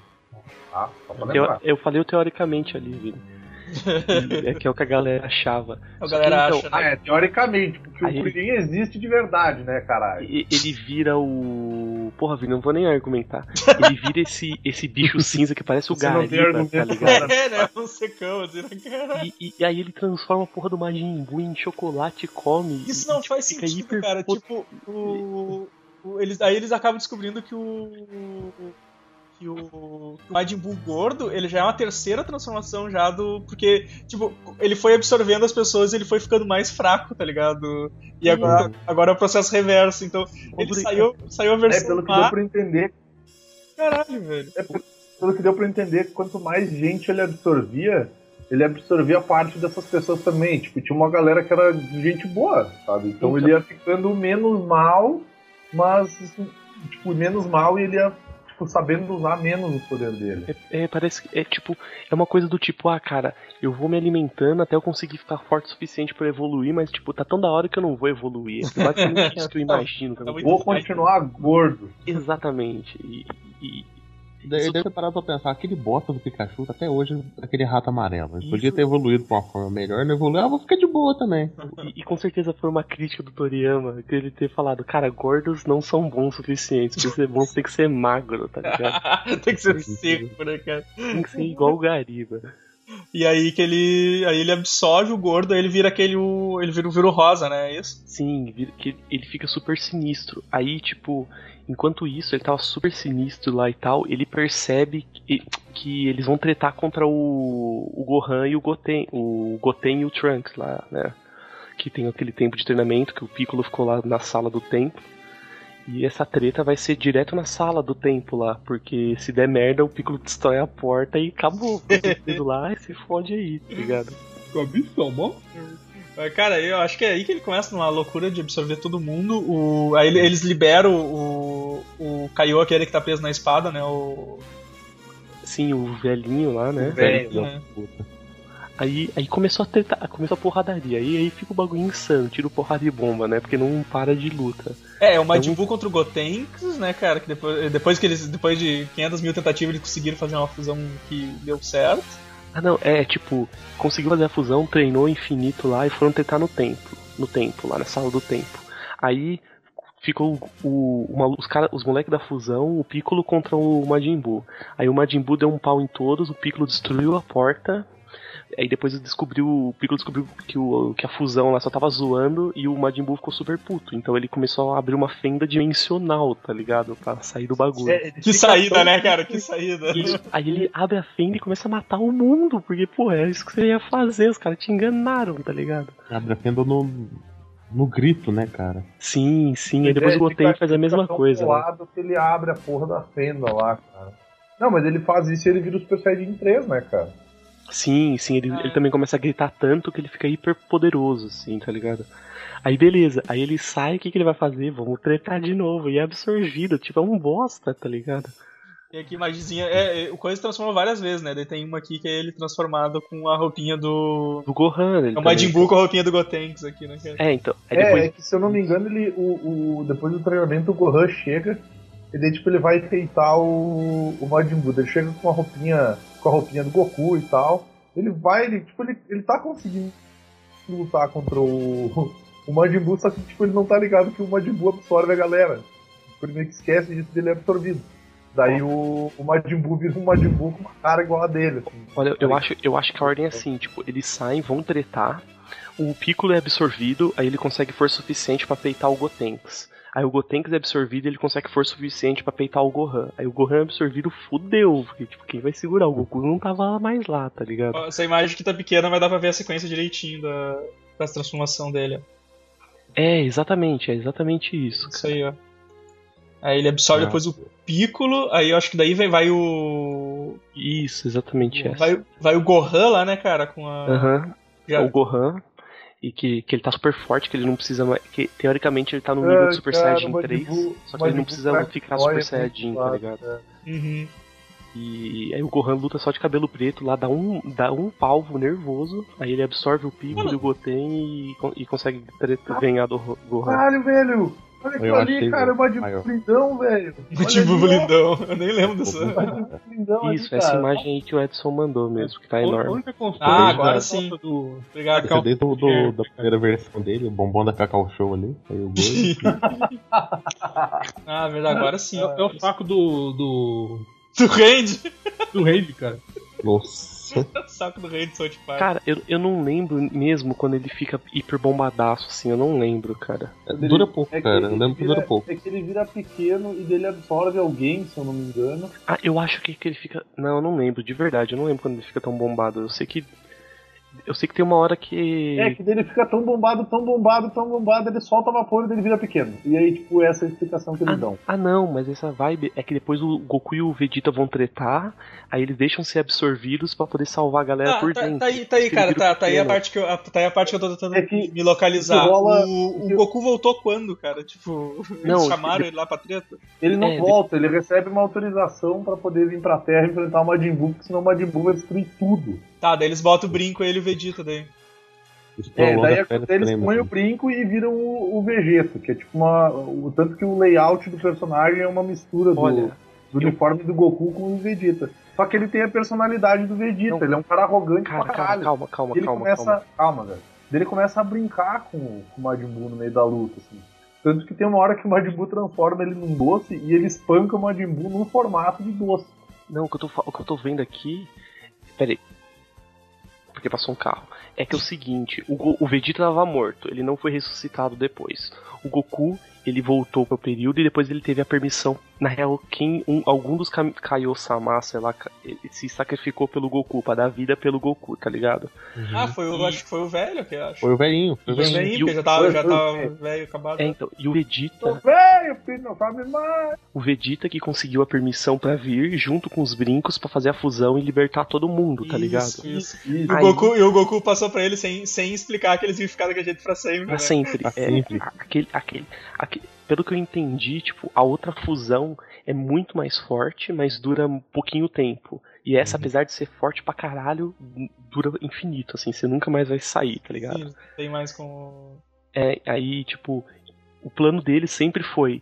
Tá? Só pra Eu, lembrar. eu falei o teoricamente ali, Vini. É que é o que a galera achava. A que, galera então, acha, Ah, né? é, teoricamente, porque Aí- o Kuririn existe de verdade, né, caralho? E- Ele vira o. Porra, Vini, não vou nem argumentar. Ele vira esse, esse bicho cinza que parece o Gariba, tá ligado? É, né? Um secão, assim, né, cara? E, e- e aí ele transforma a porra do Majin Buu em chocolate e come. Isso e, não tipo, faz sentido, hiper cara. pot- Tipo, o, o- eles, aí eles acabam descobrindo que o. Que o, o Majin Buu gordo, ele já é uma terceira transformação já do. Porque, tipo, ele foi absorvendo as pessoas e ele foi ficando mais fraco, tá ligado? E agora, agora é o processo reverso. Então, ele saiu, saiu a É, versão pelo que deu pra entender, Caralho, velho. pelo que deu pra entender, quanto mais gente ele absorvia, ele absorvia parte dessas pessoas também. Tipo, tinha uma galera que era gente boa, sabe? Então, Então. ele ia ficando menos mal, mas, tipo, menos mal e ele ia, tipo, sabendo usar menos o poder dele. É, é, parece que é tipo, é uma coisa do tipo, ah, cara, eu vou me alimentando até eu conseguir ficar forte o suficiente pra evoluir, mas tipo, tá tão da hora que eu não vou evoluir. É basicamente que eu [laughs] imagino. que eu Tá muito Vou vou- continuar gordo. Exatamente. E, e- deve ter parado pra pensar, aquele bosta do Pikachu, até hoje, aquele rato amarelo. Ele podia ter evoluído pra uma forma melhor, não evoluiu, ah, vou ficar de boa também. E, e com certeza foi uma crítica do Toriyama, que ele ter falado, cara, gordos não são bons o suficiente, pra ser bom você tem que ser magro, tá ligado? [laughs] Tem que ser seco, né, cara? Tem que ser igual o Gariba. E aí que ele. Aí ele absorve o gordo, aí ele vira aquele. o- Ele vira o vira o rosa, né? É isso? Sim, vira- que ele fica super sinistro. Aí, tipo, enquanto isso, ele tava super sinistro lá e tal, ele percebe que, que eles vão tretar contra o, o Gohan e o Goten, o Goten e o Trunks lá, né? Que tem aquele tempo de treinamento, que o Piccolo ficou lá na sala do templo. E essa treta vai ser direto na sala do templo lá, porque se der merda, o Piccolo destrói a porta e acabou. Fica lá e se fode aí, tá ligado? [laughs] Cabeção, Mas, Cara, eu acho que é aí que ele começa numa loucura de absorver todo mundo. O, aí ele- eles liberam o, o Kaiô, aquele que tá preso na espada, né? O, Sim, o velhinho lá, né? Velho. né? Aí, aí começou a treta, começou a porradaria. Aí, aí fica o bagulho insano, tiro porrada e bomba, né? Porque não para de luta. É, o Majin Buu contra o Gotenks, né, cara? Que depois, depois que eles. Depois de 500 mil tentativas, eles conseguiram fazer uma fusão que deu certo. Ah não, é tipo, conseguiu fazer a fusão, treinou infinito lá e foram tentar no templo. No templo, lá na sala do templo. Aí ficou o, malu- os, cara, os moleques da fusão, o Piccolo contra o Majin Buu. Aí o Majin Buu deu um pau em todos, o Piccolo destruiu a porta. Aí depois descobriu, o Piccolo descobriu que, o, que a fusão lá só tava zoando e o Majin Buu ficou super puto. Então ele começou a abrir uma fenda dimensional, tá ligado? Pra sair do bagulho. É, Que saída, né, cara? Que saída. Aí ele abre a fenda e começa a matar o mundo, porque, pô, é isso que você ia fazer, os caras te enganaram, tá ligado? Abre a fenda no, no grito, né, cara? Sim, sim, aí depois É, o Goten faz a mesma coisa. Né? colado que ele abre a porra da fenda lá, cara. Não, mas ele faz isso e ele vira o Super Saiyajin 3, né, cara? Sim, sim, ele, ele também começa a gritar tanto que ele fica hiper poderoso, assim, tá ligado? Aí beleza, aí ele sai, o que, que ele vai fazer? Vamos tretar de novo, e é absorvido, tipo, é um bosta, tá ligado? E aqui, Magizinha. É, é, o Coisa transforma várias vezes, né? Daí tem uma aqui que é ele transformado com a roupinha do. Do Gohan, ele É o Majin Buu com a roupinha do Gotenks aqui, né? É, então, aí É, depois... é que se eu não me engano, ele, o, o- depois do treinamento o Gohan chega e daí tipo, ele vai enfeitar o, o Majin Buu. Ele chega com a roupinha, com a roupinha do Goku e tal. Ele vai, ele, tipo, ele, ele tá conseguindo lutar contra o, [laughs] o Majin Buu, só que tipo, ele não tá ligado que o Majin Buu absorve a galera. Tipo, ele meio que esquece disso dele é absorvido. Daí o, o Majin Buu vira um Majin Buu com uma cara igual a dele. Assim. Olha, eu acho, eu acho que a ordem é assim, tipo, eles saem, vão tretar, o Piccolo é absorvido, aí ele consegue força suficiente pra peitar o Gotenks. Aí o Gotenks é absorvido e ele consegue força suficiente pra peitar o Gohan. Aí o Gohan é absorvido, fudeu, porque tipo, quem vai segurar? O Goku não tava mais lá, tá ligado? Essa imagem que tá pequena, mas dá pra ver a sequência direitinho da, da transformação dele. É, exatamente, é exatamente isso. Isso aí, ó. Aí ele absorve Ah. depois o Piccolo, aí eu acho que daí vai, vai o. Isso, exatamente essa. Vai, vai o Gohan lá, né, cara? Com a. Aham, já- o Gohan. E que, que ele tá super forte, que ele não precisa mais. Que teoricamente ele tá no Ai, nível do Super cara, Saiyajin o Majin 3, Buu- só que ele não precisa ficar Super é Saiyajin, tá ligado? né? Uhum. E aí o Gohan luta só de cabelo preto lá, dá um, dá um palvo nervoso, aí ele absorve o Piccolo e o Goten e, e consegue tre- ganhar do Gohan. Caralho, velho! Olha aquilo ali, cara, é uma de maior. blindão, velho. Olha Tipo ali, ó. lindão. Eu nem lembro dessa. Uma de blindão ali, Isso, essa cara. imagem aí que o Edson mandou mesmo, que tá A enorme. Ah, agora sim. Do... Obrigado, é Cal. desde o do, da primeira versão dele, o bombom da Cacau Show ali. Aí o gordo. [laughs] Ah, verdade, agora sim. É, é o saco do. do. [laughs] Do Randy. do Randy, cara. Nossa. [laughs] Saco do Randy South Park. Cara, eu, eu não lembro mesmo quando ele fica hiper bombadaço, assim, eu não lembro, cara. Dura pouco, É cara. ele Eu lembro que dura pouco. É que ele vira pequeno e dele absorve alguém, se eu não me engano. Ah, eu acho que, que ele fica. Não, eu não lembro, de verdade, eu não lembro quando ele fica tão bombado. Eu sei que. Eu sei que tem uma hora que. É, que dele fica tão bombado, tão bombado, tão bombado, ele solta vapor e dele vira pequeno. E aí, tipo, essa é a explicação que eles dão. Ah não, mas essa vibe é que depois o Goku e o Vegeta vão tretar, aí eles deixam ser absorvidos pra poder salvar a galera Ah, por tá, dentro. tá aí, tá aí, cara, tá, tá aí a parte que eu, a- tá aí a parte que eu tô tentando É que- me localizar. que rola- o, o que- Goku voltou quando, cara? Tipo, [laughs] eles Não, chamaram ele- ele lá pra treta? Ele não É, volta, ele recebe uma autorização pra poder vir pra Terra e enfrentar o Majin Buu, porque senão o Majin Buu vai destruir tudo. Tá, daí eles botam o brinco e ele e o Vegeta daí. É, daí a férias eles põem né? o brinco e viram o, o Vegeta, que é tipo uma. O, tanto que o layout do personagem é uma mistura do, Olha, do uniforme do Goku com o Vegeta. Só que ele tem a personalidade do Vegeta, Não. ele é um cara arrogante Cara, pra calma, caralho. calma, calma, ele calma, começa. calma. Calma, velho. Daí Ele começa a brincar com, com o Majin Buu no meio da luta, assim. Tanto que tem uma hora que o Majin Buu transforma ele num doce e ele espanca o Majin Buu num formato de doce. Não, o que eu tô, o que eu tô vendo aqui. Pera aí. Porque passou um carro. É que é o seguinte: o, o Vegeta tava morto, ele não foi ressuscitado depois. O Goku, ele voltou pro período e depois ele teve a permissão. Na real, quem um, algum dos Kaiosama, sei lá, se sacrificou pelo Goku, pra dar vida pelo Goku, tá ligado? Ah, foi o, acho que foi o velho que eu acho. Foi o velhinho. Foi o o velhinho. velhinho, E o- porque já tava, foi- já tava foi. velho, acabado. É, então, e o Tô Vegeta, velho, filho, não sabe mais. o Vegeta que conseguiu a permissão pra vir junto com os brincos pra fazer a fusão e libertar todo mundo, tá ligado? Isso, isso. Isso. E o, Aí- Goku, e o Goku passou pra ele sem, sem explicar que eles iam ficar daquele jeito pra sempre. Pra né? sempre. Pra É, sempre. a- aquele, aquele, aquele, pelo que eu entendi, tipo, a outra fusão é muito mais forte, mas dura um pouquinho tempo. E essa, apesar de ser forte pra caralho, dura infinito, assim, você nunca mais vai sair, tá ligado? Sim, tem mais com. É, aí, tipo, o plano dele sempre foi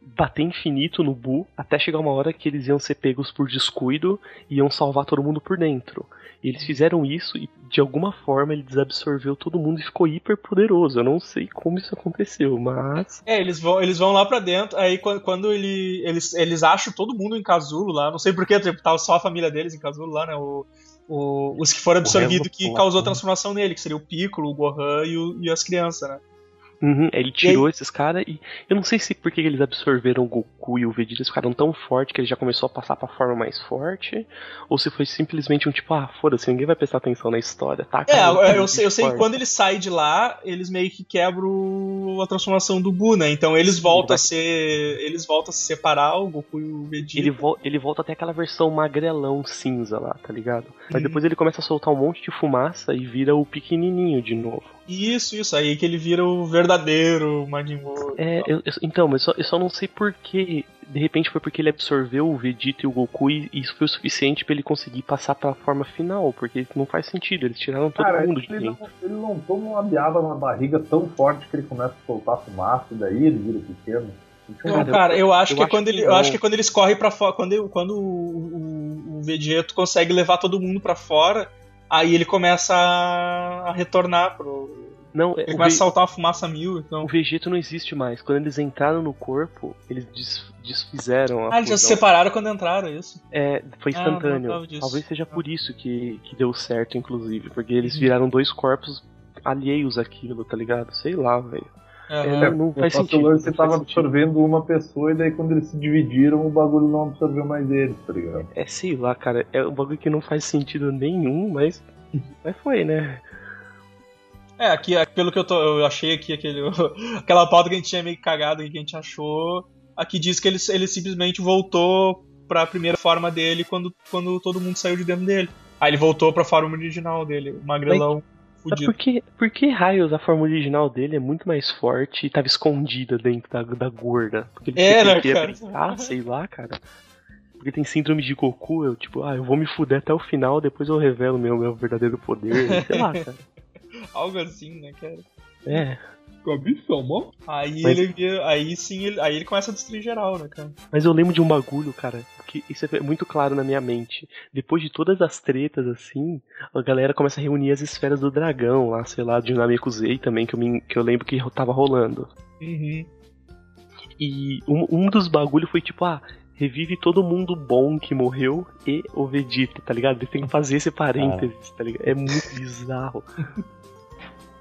bater infinito no Bu até chegar uma hora que eles iam ser pegos por descuido e iam salvar todo mundo por dentro. E eles fizeram isso e de alguma forma ele desabsorveu todo mundo e ficou hiper poderoso. Eu não sei como isso aconteceu, mas É, eles vão, eles vão lá pra dentro, aí quando, quando ele, eles, eles acham todo mundo em casulo lá, não sei porquê, tipo, tava só a família deles em casulo lá, né? O, o- os que foram absorvidos que causou a transformação nele, que seria o Piccolo, o Gohan e, o- e as crianças, né? Uhum, ele tirou esses caras e eu não sei se porque eles absorveram o Goku e o Vegeta eles ficaram tão forte que ele já começou a passar pra forma mais forte, ou se foi simplesmente um tipo, ah, foda-se, ninguém vai prestar atenção na história, tá? É, eu, eu sei, eu sei que quando ele sai de lá, eles meio que quebram a transformação do Bu, né? Então eles voltam a ser. Eles voltam a se separar, o Goku e o Vegeta. Ele, vo- ele volta até aquela versão magrelão cinza lá, tá ligado? Mas depois ele começa a soltar um monte de fumaça e vira o pequenininho de novo. Isso, isso, aí que ele vira o verdadeiro Majin Buu. É, eu- eu- então, mas só- eu só não sei porquê. De repente foi porque ele absorveu o Vegeta e o Goku e isso foi o suficiente pra ele conseguir passar pra forma final, porque não faz sentido, eles tiraram todo Cara, mundo de ele dentro. não, ele não toma uma biaba na barriga tão forte que ele começa a soltar fumaça e daí ele vira pequeno. Não, Cara, eu acho eu que é acho quando que ele, eu acho que é quando eles correm para fora, quando, quando o, o, o Vegeta consegue levar todo mundo pra fora, aí ele começa a, a retornar pro Não, ele começa a Ve- soltar uma fumaça mil, então o Vegeta não existe mais. Quando eles entraram no corpo, eles des- desfizeram a Ah, eles já se separaram quando entraram, é isso. É, foi Ah, instantâneo. Talvez seja por isso que, que deu certo, inclusive. Porque eles viraram dois corpos alheios àquilo, tá ligado? Sei lá, velho. É, não faz o sentido. lance não tava faz sentido. absorvendo uma pessoa e daí quando eles se dividiram o bagulho não absorveu mais eles, tá ligado? É, sei lá, cara. É um bagulho que não faz sentido nenhum, mas. Mas foi, né? É, aqui, aqui, pelo que eu, tô, eu achei aqui, aquele, [laughs] aquela pauta que a gente tinha meio cagado e que a gente achou, aqui diz que ele, ele simplesmente voltou pra primeira forma dele quando, quando todo mundo saiu de dentro dele. Aí ele voltou pra forma original dele, o magrelão Mas fudido. por que, por que raios a forma original dele é muito mais forte e tava escondida dentro da, da gorda? Porque ele É, né, queria cara? brincar, sei lá, cara. Porque tem síndrome de Goku, eu tipo, ah, eu vou me fuder até o final, depois eu revelo meu, meu verdadeiro poder. Sei lá, [laughs] cara. Algo assim, né, cara? É. Cabeção, mó. Aí Mas- ele vira- aí sim, ele, aí ele começa a destruir geral, né, cara? Mas eu lembro de um bagulho, cara, que isso é muito claro na minha mente. Depois de todas as tretas, assim, a galera começa a reunir as esferas do dragão lá, sei lá, de Namekusei também, que eu, me, que eu lembro que tava rolando. Uhum. E um, um dos bagulhos foi tipo, ah, revive todo mundo bom que morreu e o Vegeta, tá ligado? Eles têm que fazer esse parênteses, tá ligado? É muito bizarro.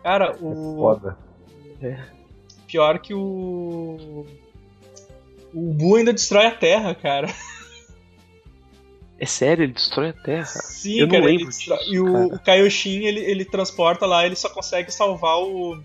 Cara, É o. foda. Pior que o. O Bu ainda destrói a Terra, cara. É sério, ele destrói a Terra. Sim, Eu não cara. ele lembro destrói- disso, e o, cara. o Kaioshin, ele, ele transporta lá, ele só consegue salvar o.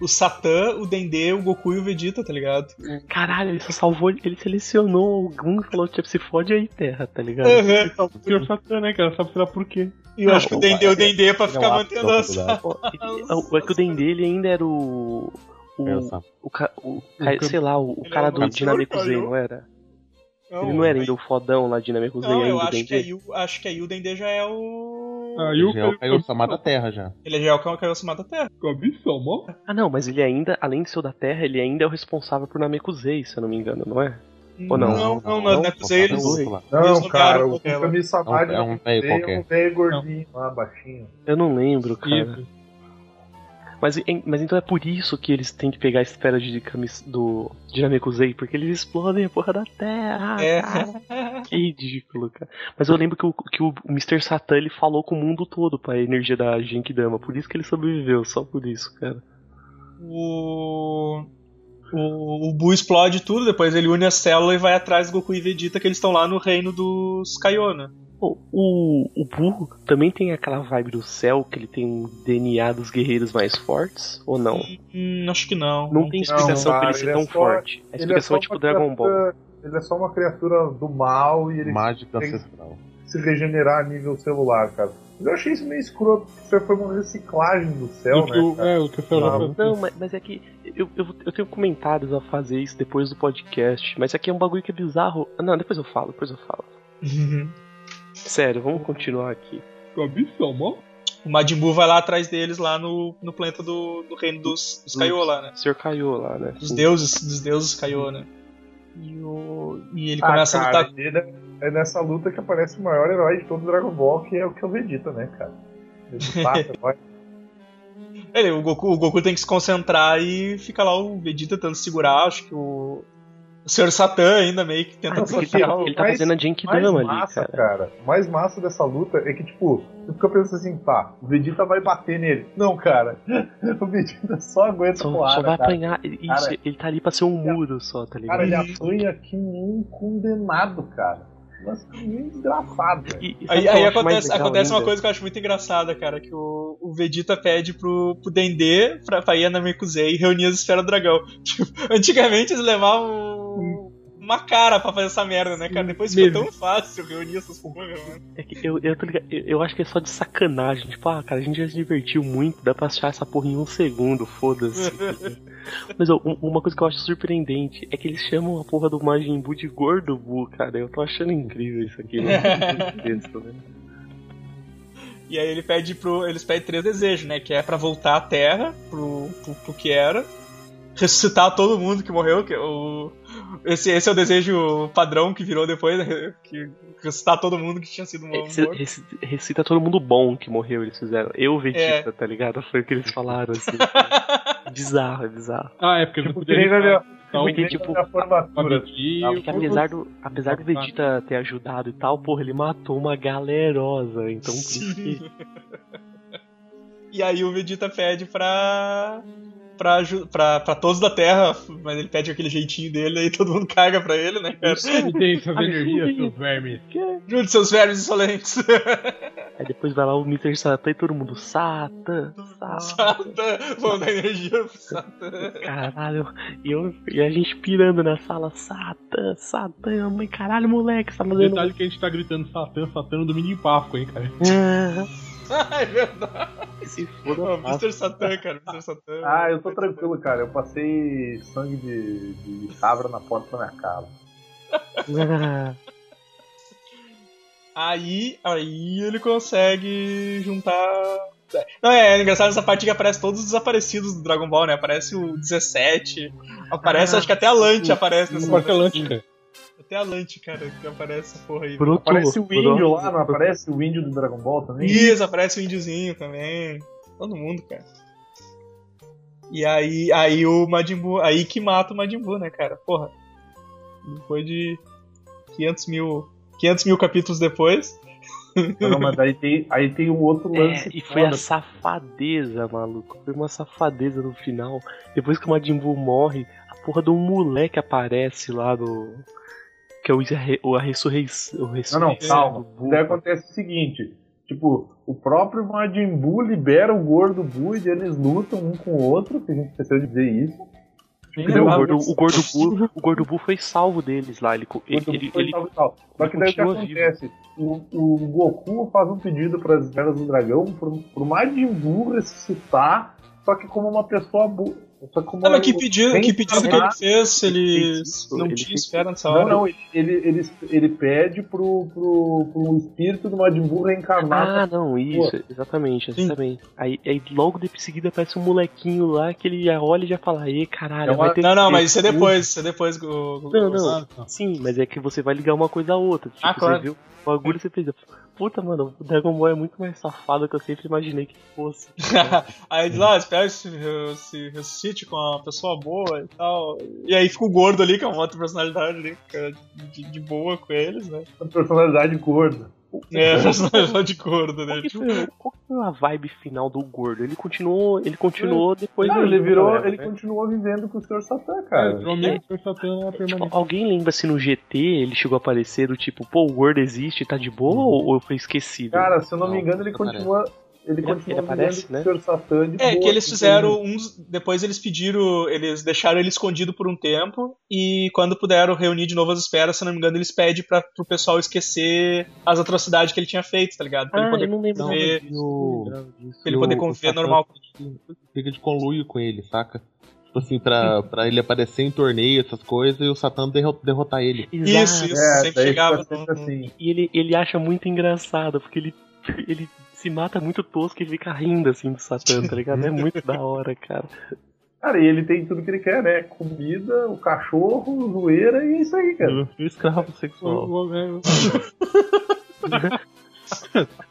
O Satã, o Dendê, o Goku e o Vegeta, tá ligado? Caralho, ele só salvou, ele selecionou algum e falou, tipo, se fode aí, Terra, tá ligado? Uhum. Porque o Satã, né, cara? Sabe será por quê? E eu acho que o Dendê, o Dendê pra Ele é ficar um mantendo a. ele- É que o Dendê, ele ainda era o... O, É, o, ca- o ca- sei lá, o, o Ele cara é do Dinamekusei, Caio. não era? ele não era ainda o fodão lá de Dinamekusei Não, ainda, eu o acho que, Dendê? aí, o- acho que aí o Dendê já é o. Aí o Já é o Kaiosama da Terra já. Ele é o Kaiosama da Terra. Cabeção, mó. Ah não, mas ele ainda, além de ser o da Terra, ele ainda é o responsável por Namekusei, se eu não me engano, não é? Ou não? Não, não, Não, não, não, eles. Não, cara, o Kami Samad É é é um velho gordinho lá, baixinho. Eu não lembro, cara. Mas, mas então é por isso que eles têm que pegar a esfera de camis, do de Namekusei, porque eles explodem a porra da Terra. É. cara. Que ridículo, cara. Mas eu lembro que o, que o Mr. Satan ele falou com o mundo todo pra energia da Genkidama, por isso que ele sobreviveu, só por isso, cara. O. O, o Bu explode tudo, depois ele une a célula e vai atrás do Goku e Vegeta, que eles estão lá no reino dos Kaiô, né? Pô, O, o Buu também tem aquela vibe do céu, que ele tem um DNA dos guerreiros mais fortes, ou não? Hum, acho que não. Não tem explicação cara, pra ele ser é tão só- forte. A é explicação só é tipo Dragon Ball. Ele é só uma criatura do mal e ele Mágica tem- ancestral. se regenerar a nível celular, cara. Mas eu achei isso meio escroto, porque isso foi uma reciclagem do céu, O que o- né? cara? é, o que já Não. Não, mas, mas é que eu, eu, eu tenho comentários a fazer isso depois do podcast, mas aqui é um bagulho que é bizarro. Ah, Não, depois eu falo, depois eu falo. [laughs] Sério, vamos continuar aqui. Mó. o Majin Buu vai lá atrás deles, lá no, no planeta do, do reino dos, dos Kaiô lá, né? O Sr. Kaiô lá, né? Dos deuses, dos deuses Kaiô, né? E, o, e ele Ah, começa a cara, lutar. ele é- é nessa luta que aparece o maior herói de todo o Dragon Ball, que é o que é o Vegeta, né, cara? Ele [laughs] mata, vai. Ele, o, Goku, o Goku tem que se concentrar e fica lá o Vegeta tentando segurar, acho que o. O Sr. Satã ainda meio que tenta Ah, Ele tá, ele tá mais- fazendo a mais Genkidama ali, massa, cara. O mais massa dessa luta é que, tipo, você fica pensando assim, tá, o Vegeta vai bater nele. Não, cara. [laughs] O Vegeta só aguenta Só, porrada, só vai cara. apanhar. Isso, Cara, ele tá ali pra ser um muro só, tá ligado? Cara, ele apanha que nem um condenado, cara. Que nem desgraçado, velho. E- Aí, aí acontece, acontece uma coisa que eu acho muito engraçada, cara, que o, o Vegeta pede pro, pro Dendê pra, pra ir a Namekusei e reunir as esferas do dragão. [laughs] Tipo, antigamente eles levavam uma cara pra fazer essa merda, né, cara? Depois ficou tão fácil reunir essas porra, né? É que eu, eu, tô ligado- eu- eu acho que é só de sacanagem. Tipo, ah, cara, a gente já se divertiu muito, dá pra achar essa porra em um segundo, foda-se. [laughs] Mas ó, um- uma coisa que eu acho surpreendente é que eles chamam a porra do Majin Buu de Gordo Buu, cara. Eu tô achando incrível isso aqui. Né? [laughs] E aí ele pede pro. Eles pedem três desejos, né? Que é pra voltar à Terra, pro, pro, pro que era. Ressuscitar todo mundo que morreu, que é o. Esse, esse é o desejo padrão que virou depois, né? Que ressuscitar todo mundo que tinha sido É, morto. reci- reci- Recita todo mundo bom que morreu, eles fizeram. Eu, Vegeta, tá ligado? Foi o que eles falaram, assim. [laughs] bizarro, é bizarro. Ah, é porque não Tipo, podia na minha, Então, porque, tipo, formatura. Porque apesar do, apesar do Vegeta ter ajudado e tal, porra, ele matou uma galerosa. Então, por isso que. [laughs] E aí o Vegeta pede pra. Pra, aju- pra, pra todos da Terra, mas ele pede aquele jeitinho dele aí todo mundo caga pra ele, né, cara? Tem suas energias, seus vermes. Junte seus vermes insolentes. Aí depois vai lá o Mr. Satan e todo mundo, Satan, Satan. Satan, vamos dar energia pro Satan. Caralho, e, eu, e a gente pirando na sala, Satan, Satan, mãe, caralho, moleque, você tá fazendo. Detalhe que a gente tá gritando Satã, Satã no domingo em Páscoa, hein, cara. Ah, [laughs] é verdade. Se foda. Mr. Satan, cara, Mr. Satan. [laughs] Ah, eu tô tranquilo, cara. Eu passei sangue de, de cabra na porta da minha cara. [laughs] Aí, aí ele consegue juntar Não, é, é engraçado essa parte que aparece todos os desaparecidos do Dragon Ball, né? Aparece o 17, aparece, Ah, acho que até a Lante aparece nessa lante, cara. Até a Lante, cara, que aparece essa porra aí. Brotou, Aparece o índio lá, não aparece o índio do Dragon Ball também? Isso, aparece o índiozinho também. Todo mundo, cara. E aí, aí o Majin Buu, aí que mata o Majin Buu, né, cara? Porra. Depois de 500 mil, 500 mil capítulos depois. [laughs] Não, mas aí tem, aí tem um outro lance. É, e foi a foda. safadeza, maluco. Foi uma safadeza no final. Depois que o Majin Buu morre, a porra de um moleque aparece lá do. Que é o, o, a ressurreição. o Não, não, ressurreição calma. Daí acontece o seguinte: tipo, o próprio Majin Buu libera o gordo Buu e eles lutam um com o outro, que a gente esqueceu de dizer isso. Entendeu? O gordo, o, gordo Buu, o gordo Buu foi salvo deles lá. Ele, O ele, Gordo ele, ele- e tal. Só que daí o que acontece? O, o Goku faz um pedido para as esferas do dragão pro, pro Majin Buu ressuscitar, só que como uma pessoa boa. Como Ah, mas que pedido, que pedido que ele fez ele Ele fez isso, não ele tinha fez esfera nessa Não, hora? não, ele, ele, ele, ele pede pro, pro, pro espírito do Majin Buu reencarnar. Ah, não, isso, exatamente, Sim. exatamente. Aí, aí logo de seguida aparece um molequinho lá que ele já olha e já fala, ei, caralho, É uma- vai ter Não, não, mas isso é tudo." depois, isso é depois. O, o- Não, o- não. Sim, mas é que você vai ligar uma coisa a outra. Tipo, Ah, claro. você viu o bagulho você pensa, puta, mano, o Dragon Ball é muito mais safado que eu sempre imaginei que fosse. [laughs] aí diz lá, espera se, se ressuscite com uma pessoa boa e tal. E aí fica o gordo ali, que é uma outra personalidade ali, fica de, de boa com eles, né? Uma personalidade gorda. É, [laughs] personalidade gordo, né? Qual que, Tipo, foi, qual que foi a vibe final do gordo? Ele continuou, ele continuou depois Não, do- ele virou, galera, ele né? continuou vivendo com o Sr. Satã, É, cara. virou amigo do Sr. Satã lá Tipo, permanente. alguém lembra se no GT ele chegou a aparecer do tipo, pô, o Gordo existe, tá de boa ou, ou foi esquecido? Cara, se eu não, me Não, engano, ele não continua. Ele Ele- continua ele aparece, né? com o Sr. Satã de É, boa, que eles fizeram uns. Depois eles pediram. Eles deixaram ele escondido por um tempo. E quando puderam reunir de novo as esferas, se não me engano, eles pedem pra, pro pessoal esquecer as atrocidades que ele tinha feito, tá ligado? Pra ah, ele poder eu não lembro conviver. disso. Pra ele E poder o- conviver normal. Fica de conluio com ele, saca? Tipo assim, pra, pra ele aparecer em torneio, essas coisas, e o Satã derro- derrotar ele. Isso, Exato. isso. É, sempre daí chegava sempre assim. E ele, ele acha muito engraçado, porque ele, [laughs] ele se mata muito tosco e fica rindo assim do Satã, tá ligado? É muito da hora, cara. Cara, e ele tem tudo que ele quer, né? Comida, o cachorro, zoeira e é isso aí, cara. Um escravo sexual. [laughs]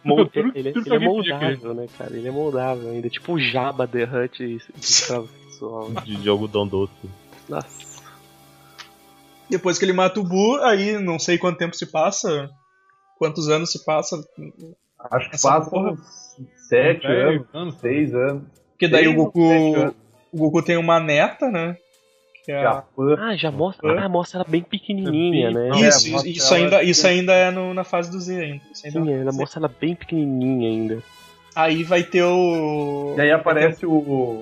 Tudo- ele, que ele é moldável, né, cara? Ele é moldável ainda. Tipo o Jabba The Hutt de escravo sexual. De, de algodão doce. Nossa. Depois que ele mata o Bu, aí não sei quanto tempo se passa. Quantos anos se passa. Acho que passa porra- uns sete anos, anos, seis anos. Porque daí o Goku. O Goku tem uma neta, né? Que é a-. Ah, já mostra. Ah, mostra ela bem pequenininha, né? Isso, é, isso, ainda, isso ainda é no- na fase do Z ainda. Ainda Sim, é ela Z. mostra ela bem pequenininha ainda. Aí vai ter o. E aí aparece o.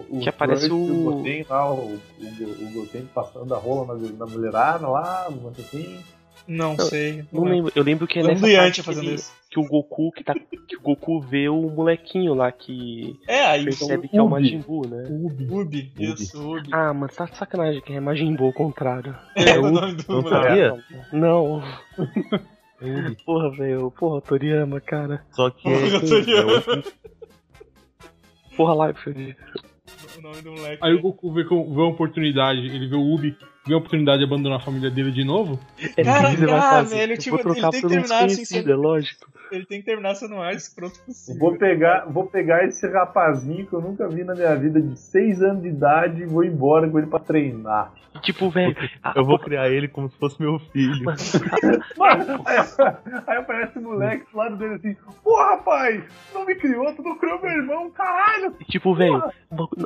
o Que aparece Trunks, o- Goten lá, o, o, o Goten passando a rola na, na mulherada lá, no mantequim. Não sei. Não lembro. Eu lembro que é Lembro nessa parte que, fazendo ele- isso. que o Goku que tá, que o Goku vê o molequinho lá que É, aí percebe o que é o Ubi. Majin Buu, né? Ubi. Isso, Ubi. Ah, mas tá de sacanagem que é Majin Buu ao contrário. É o nome do Não sabia? Não. Ubi. Porra, velho. Porra, Toriyama, cara. Só que é. Porra, Toriyama. é outro- Porra, Life. Nome do moleque. Aí o Goku vê, com- vê uma oportunidade, ele vê o Ubi, vê a oportunidade de abandonar a família dele de novo. É Cara, ah, fazer. velho, tipo, ele tem que terminar assim, sem- é lógico. Ele tem que terminar sendo o mais escroto possível. Vou pegar, vou pegar esse rapazinho que eu nunca vi na minha vida de 6 anos de idade e vou embora com ele pra treinar. Tipo, velho. a- Eu vou criar ele como se fosse meu filho. [laughs] Mano, aí, aí aparece o moleque do lado dele assim, pô rapaz, não me criou, tu não criou meu irmão, caralho! Tipo, velho,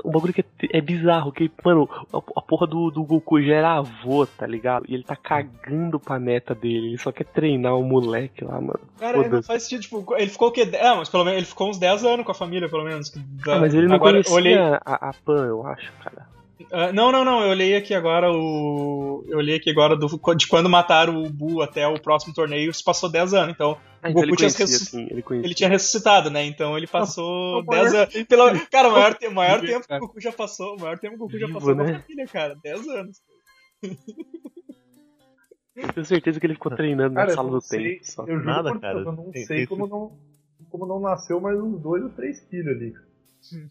o bagulho, bagulho que é, é bizarro, que, mano, a, a porra do, do Goku já era avô, tá ligado? E ele tá cagando pra neta dele, ele só quer treinar o moleque lá, mano. Cara, não Foda-se. faz sentido, tipo, ele ficou o quê? Ah, mas pelo menos ele ficou uns 10 anos com a família, pelo menos. Ah, mas ele não Agora, conhecia olhei, a, a Pan, eu acho, cara. Ah, não, não, não, eu olhei aqui agora o. Eu olhei aqui agora do, de quando mataram o Bu até o próximo torneio, se passou 10 anos, então Ah, O então Goku ele tinha conhecia, ressusc- sim, ele ele tinha ressuscitado, né? Então ele passou o 10 maior- anos. Pela, cara, o maior, te- maior tempo que o Goku já passou, o maior tempo que o Goku já passou né? na família, cara, 10 anos. Eu tenho certeza que ele ficou treinando Cara, na sala do tempo. Só. eu juro Nada, por Deus, cara. eu não sei como não, como não nasceu mais uns dois ou três filhos ali.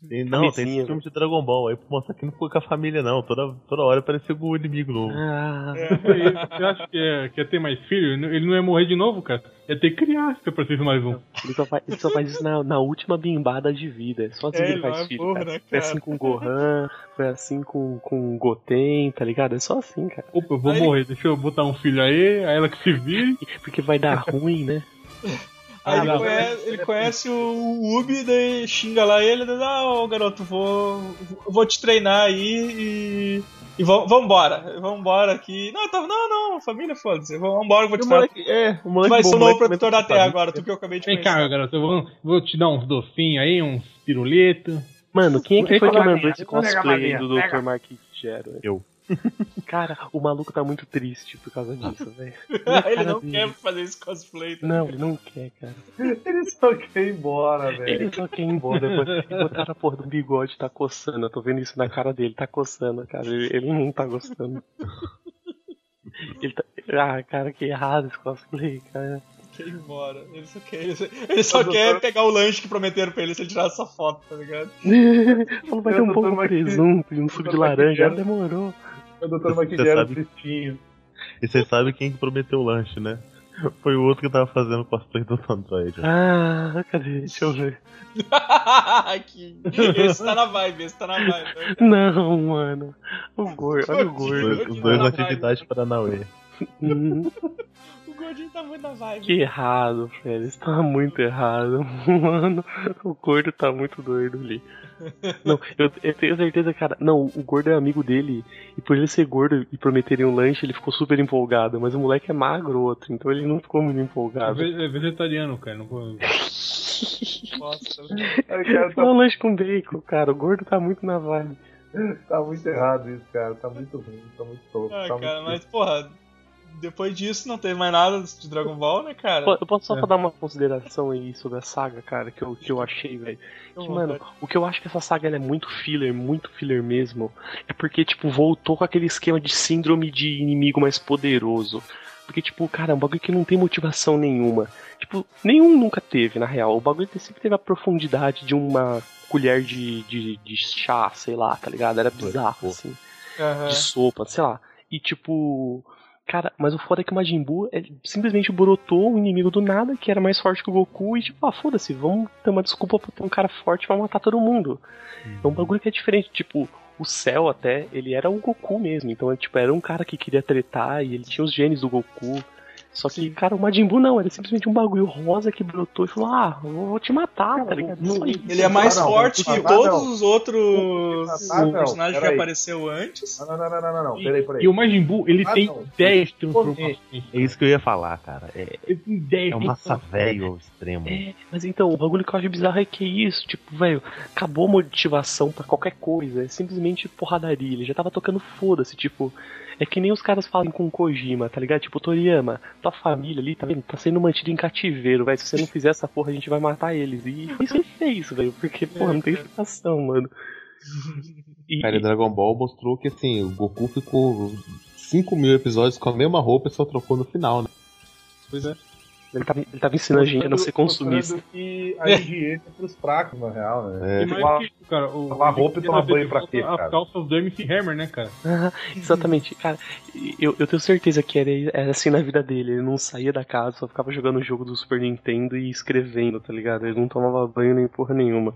Tem- não, tem esse filme de Dragon Ball. Aí, mostra que não foi com a família, não. Toda, toda hora parecia o inimigo novo. Ah, Você acha que ia, que ia ter mais filho? Ele não- ia morrer de novo, cara? Ia ter criança se aparecesse mais um. ele, só faz, ele só faz isso na, na última bimbada de vida. É só assim É, que ele faz é filho, burro, cara. né, Foi cara? assim com o Gohan, foi assim com, com o Goten, tá ligado? É só assim, cara. Opa, eu vou Aí- morrer, deixa eu botar um filho aí, aí ela que se vire. [laughs] Porque vai dar ruim, né? [laughs] Aí Ah, ele, não. conhece, ele conhece o Ubi, daí xinga lá ele, daí, ah, ô garoto, vou, vou te treinar aí e. E vamos vambora, vambora aqui. Não, não, não, família, foda-se. Vambora, eu vou te moleque, é, o moleque vai ser o novo protetor da Terra agora, tu que eu acabei de Vem conhecer. cá, garoto, eu vou, vou te dar uns docinhos aí, uns pirulitos. Mano, quem é que foi que mandou esse cosplay do. Dr. Marquis Gero? Eu. [laughs] Cara, o maluco tá muito triste por causa disso, velho. [laughs] ele não dele. quer fazer esse cosplay. tá? Não, ele não quer, cara. Ele só quer ir embora, velho. Ele só quer ir embora depois. Botaram a porra do bigode, tá coçando. Eu tô vendo isso na cara dele, tá coçando, cara. Ele, ele não tá gostando. Ele tá... Ah, cara, que errado esse cosplay, cara. Quer ir embora. Ele só quer, ele só, ele só quer pegar o lanche que prometeram pra ele se ele tirar essa foto, tá ligado? [laughs] Falou, vai ter um pouco de presunto e um suco de laranja. aqui. Demorou. O doutor Você Maquilhero sabe- tristinho. E você sabe quem que prometeu o lanche, né? Foi o outro que tava fazendo cosplay do Android. Ah, cadê? Deixa eu ver. [laughs] que, esse tá na vibe, esse tá na vibe. né? Não, mano. O gordo, olha o gordo. dois, os dois na atividade Paranauê. Hum, O gordinho tá muito na vibe. que errado, velho. Isso tá muito errado. [laughs] Mano, o gordo tá muito doido ali. Não, eu, eu tenho certeza, cara. Não, o gordo é amigo dele. E por ele ser gordo e prometerem um lanche, ele ficou super empolgado. Mas o moleque é magro, outro. Então ele não ficou muito É empolgado. ve- é vegetariano, cara. Não vou... [laughs] Nossa, [laughs] Foi tá, um lanche com bacon, cara. O gordo tá muito na vibe. tá muito errado isso, cara. Tá muito ruim, tá muito tosco. ah, tá cara, muito... mas porra, depois disso não teve mais nada de Dragon Ball, né, cara? Eu posso só É. dar uma consideração aí sobre a saga, cara, que eu, que eu achei, velho. Que, mano, o que eu acho que essa saga ela é muito filler, muito filler mesmo, é porque, tipo, voltou com aquele esquema de síndrome de inimigo mais poderoso. Porque, tipo, cara, é um bagulho que não tem motivação nenhuma. Tipo, nenhum nunca teve, na real. O bagulho sempre teve a profundidade de uma colher de, de, de chá, sei lá, tá ligado? Era bizarro, assim Aham. de sopa, sei lá. E tipo. Cara, mas o foda é que o Majin Buu é, simplesmente brotou um inimigo do nada que era mais forte que o Goku e tipo, ah, foda-se, vamos ter uma desculpa pra ter um cara forte pra matar todo mundo. É um bagulho que é diferente, tipo, o Cell até, ele era o Goku mesmo, então ele, tipo, era um cara que queria tretar e ele tinha os genes do Goku. Só que, cara, o Majin Buu não, era simplesmente um bagulho rosa que brotou e falou, ah, eu vou te matar, tá ligado? Só isso. Ele é mais Ah, não, forte que todos não. os outros personagens que apareceu antes. Não, não, não, não, não, não, não. Peraí, peraí. E o Majin Buu, ele Ah, tem não. 10 transformações. É isso que eu ia falar, cara. É, Ele tem 10 é um massa velho ao extremo. É, mas então, o bagulho que eu acho bizarro é que é isso, tipo, velho, acabou a motivação pra qualquer coisa, é simplesmente porradaria, ele já tava tocando foda-se, tipo, é que nem os caras falam com o Kojima, tá ligado? Tipo, Toriyama, tua família ali, tá vendo? Tá sendo mantida em cativeiro, velho, se você não fizer essa porra, a gente vai matar eles. E foi [laughs] isso que ele fez, velho, porque, porra, não tem explicação, mano. [laughs] E, Cara, e Dragon Ball mostrou que assim, o Goku ficou 5 mil episódios com a mesma roupa e só trocou no final, né? Pois é. Ele, tava, ele tava ensinando a gente a não ser consumista. Que a higiene é pros fracos, na real, né? É. E mais que isso, cara, o, lavar roupa e tomar banho pra quê, As cara? calças do MC Hammer, né, cara? [laughs] Exatamente, cara. Eu, eu tenho certeza que era, era assim na vida dele. Ele não saía da casa, só ficava jogando o jogo do Super Nintendo e escrevendo, tá ligado? Ele não tomava banho nem porra nenhuma.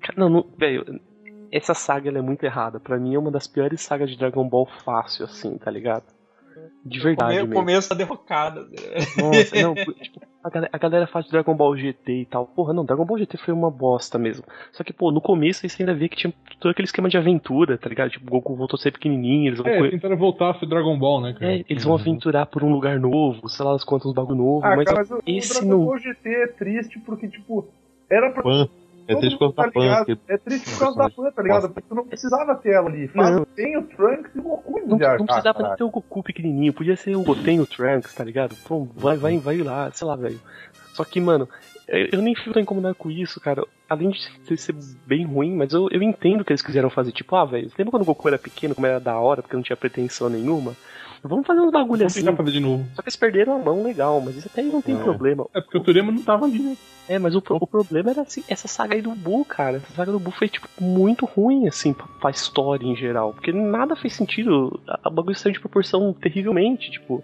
Cara, Não, não velho, essa saga ela é muito errada. Pra mim é uma das piores sagas de Dragon Ball fácil, assim, tá ligado? De verdade mesmo. começo da derrocada. Nossa, não, [laughs] tipo, a galera, a galera faz Dragon Ball GT e tal. Porra, não, Dragon Ball GT foi uma bosta mesmo. Só que, pô, no começo você ainda vê que tinha todo aquele esquema de aventura, tá ligado? Tipo, o Goku voltou a ser pequenininho, eles vão É, co- tentaram voltar a ser Dragon Ball, né, cara? é, eles vão aventurar por um lugar novo, sei lá, quantos uns bagulho novo, Ah, mas cara, mas o, o esse Dragon não. Ball GT é triste porque, tipo, era pra. Pan. É todo triste por causa da tá Pan. É triste por causa da Pan, tá ligado? Porque tu não precisava ter ela ali. Faz, tem o Trunks e o Goku Não, de não precisava ter o Goku pequenininho, podia ser o Goten o Trunks, tá ligado? Pô, vai, vai, vai lá, sei lá, velho. Só que, mano, eu nem fico tão incomodado com isso, cara. Além de ser- ser bem ruim, mas eu, eu entendo o que eles quiseram fazer. Tipo, ah, velho, lembra quando o Goku era pequeno, como era da hora, porque não tinha pretensão nenhuma? Vamos fazer uns bagulho Vamos assim. tentar fazer de novo. Só que eles perderam a mão legal, mas isso até aí não tem É. problema. É porque o Toriyama não tava ali, né? É, mas o, o problema era assim, essa saga aí do Buu, cara. Essa saga do Buu foi, tipo, muito ruim, assim, pra, pra história em geral. Porque nada fez sentido. A, a bagulho saiu de proporção terrivelmente, tipo.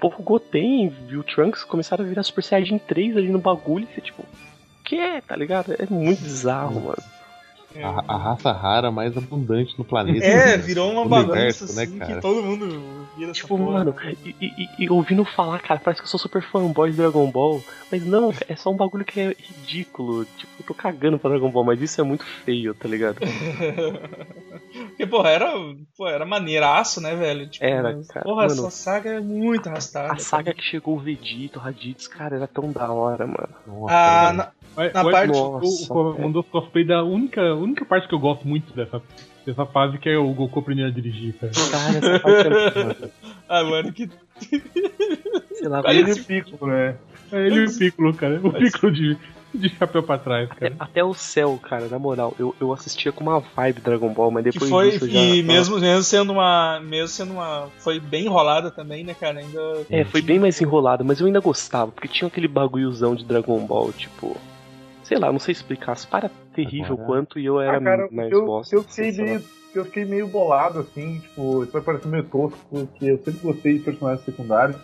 Pô, o Goten e o Trunks começaram a virar Super Saiyajin 3 ali no bagulho e você, tipo. O que é, tá ligado? É muito bizarro, mano. A, a raça rara mais abundante no planeta. É, virou uma Universo, bagunça né, assim cara? que todo mundo vira Tipo, porra. mano, e, e- e- ouvindo falar, cara, parece que eu sou super fanboy de Dragon Ball. Mas não, é só um bagulho que é ridículo. Tipo, eu tô cagando pra Dragon Ball, mas isso é muito feio, tá ligado? [laughs] Porque, porra, era, pô, era maneiraço, né, velho? Tipo, Era, cara. Porra, Mano, essa saga é muito arrastada. A saga que chegou o Vegeta, o Raditz, cara, era tão da hora, mano. Nossa, Ah, mano. na, Na mas parte- o, Nossa, o, um dos cosplay da única, única parte que eu gosto muito dessa, dessa fase que é o Goku aprendendo a dirigir, cara. Cara, essa parte é. [laughs] ah, mano, que. Sei lá, Ele e o Piccolo, né? É ele e o Piccolo, cara. O Piccolo de, de chapéu pra trás, até, cara. até o céu, cara, na moral, eu, eu assistia com uma vibe Dragon Ball, mas Que depois foi, disso eu já. e mesmo, mesmo sendo uma. Mesmo sendo uma. Foi bem enrolada também, né, cara? Ainda. É, foi bem mais enrolado, mas eu ainda gostava, porque tinha aquele bagulhozão de Dragon Ball, tipo. Sei lá, não sei explicar, se para terrível Agora- quanto e eu era Ah, cara, mais eu, bosta. eu, fiquei meio, eu fiquei meio bolado, assim, tipo, isso vai parecer meio tosco, porque eu sempre gostei de personagens secundários.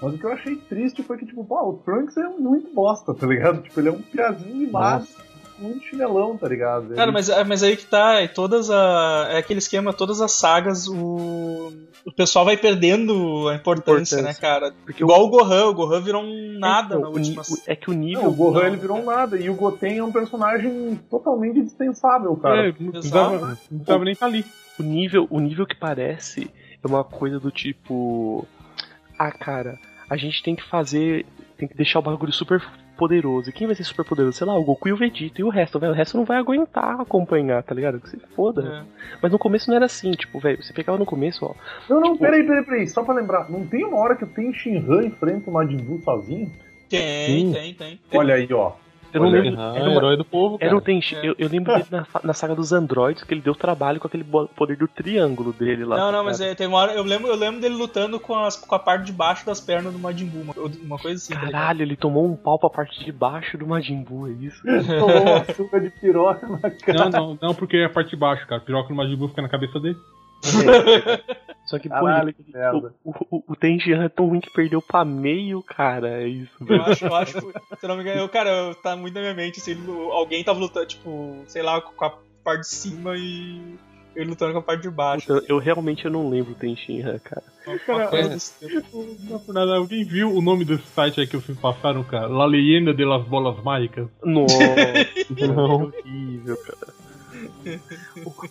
Mas o que eu achei triste foi que, tipo, pô, o Trunks é muito bosta, tá ligado? Tipo, ele é um piazinho mimado, muito chinelão, tá ligado? Cara, mas, mas aí que tá, é todas a, é aquele esquema, todas as sagas, o, o pessoal vai perdendo a importância, Importância. né, cara? Porque Igual o Gohan, o Gohan virou um nada Então, na o última. o- É que o nível. Não, o Gohan não, ele virou um nada, e o Goten é um personagem totalmente dispensável, cara. É, não precisava, não precisava nem estar ali. O nível, o nível que parece é uma coisa do tipo. Ah, cara, a gente tem que fazer. Tem que deixar o bagulho super poderoso. E quem vai ser super poderoso? Sei lá, o Goku e o Vegeta. E o resto, velho. O resto não vai aguentar acompanhar, tá ligado? Que se foda. É. Mas no começo não era assim, tipo, velho. Você pegava no começo, ó. Não, não, Tipo- peraí, peraí, peraí, só pra lembrar, não tem uma hora que o Ten Shinhan enfrenta o Majin Buu sozinho? Tem, Sim. tem, tem. Olha aí, ó. Eu não lembro. Ah, Era, uma- herói do povo, cara. era um Tenchi. É. Eu, eu lembro dele na, na saga dos androides, que ele deu trabalho com aquele poder do triângulo dele lá. Não, não, mas é, tem uma hora, eu lembro, eu lembro dele lutando com, as, com a parte de baixo das pernas do Majin Buu, uma, uma coisa assim. tá? Caralho, ele tomou um pau pra parte de baixo do Majin Buu, é isso? [laughs] Tomou uma açúcar de piroca na cara. Não, não, não, porque é a parte de baixo, cara. Piroca no Majin Buu fica na cabeça dele. Só que, pô, Caralho, ele- que merda. o, o, o Tenjian é tão ruim que perdeu pra meio, cara. É isso, Eu velho. acho, eu acho, que- se eu não me engano, eu, cara, eu- tá muito na minha mente, assim, ele- alguém tava lutando, tipo, sei lá, com a parte de cima e ele lutando com a parte de baixo. Eu, eu realmente eu não lembro o Tenshinhan, cara. Uma, Cara, é. tipo. Não por nada, alguém viu o nome desse site aí que vocês passaram, cara? La Leyenda de las Bolas Mágicas? Nossa, [laughs] Não. horrível, cara.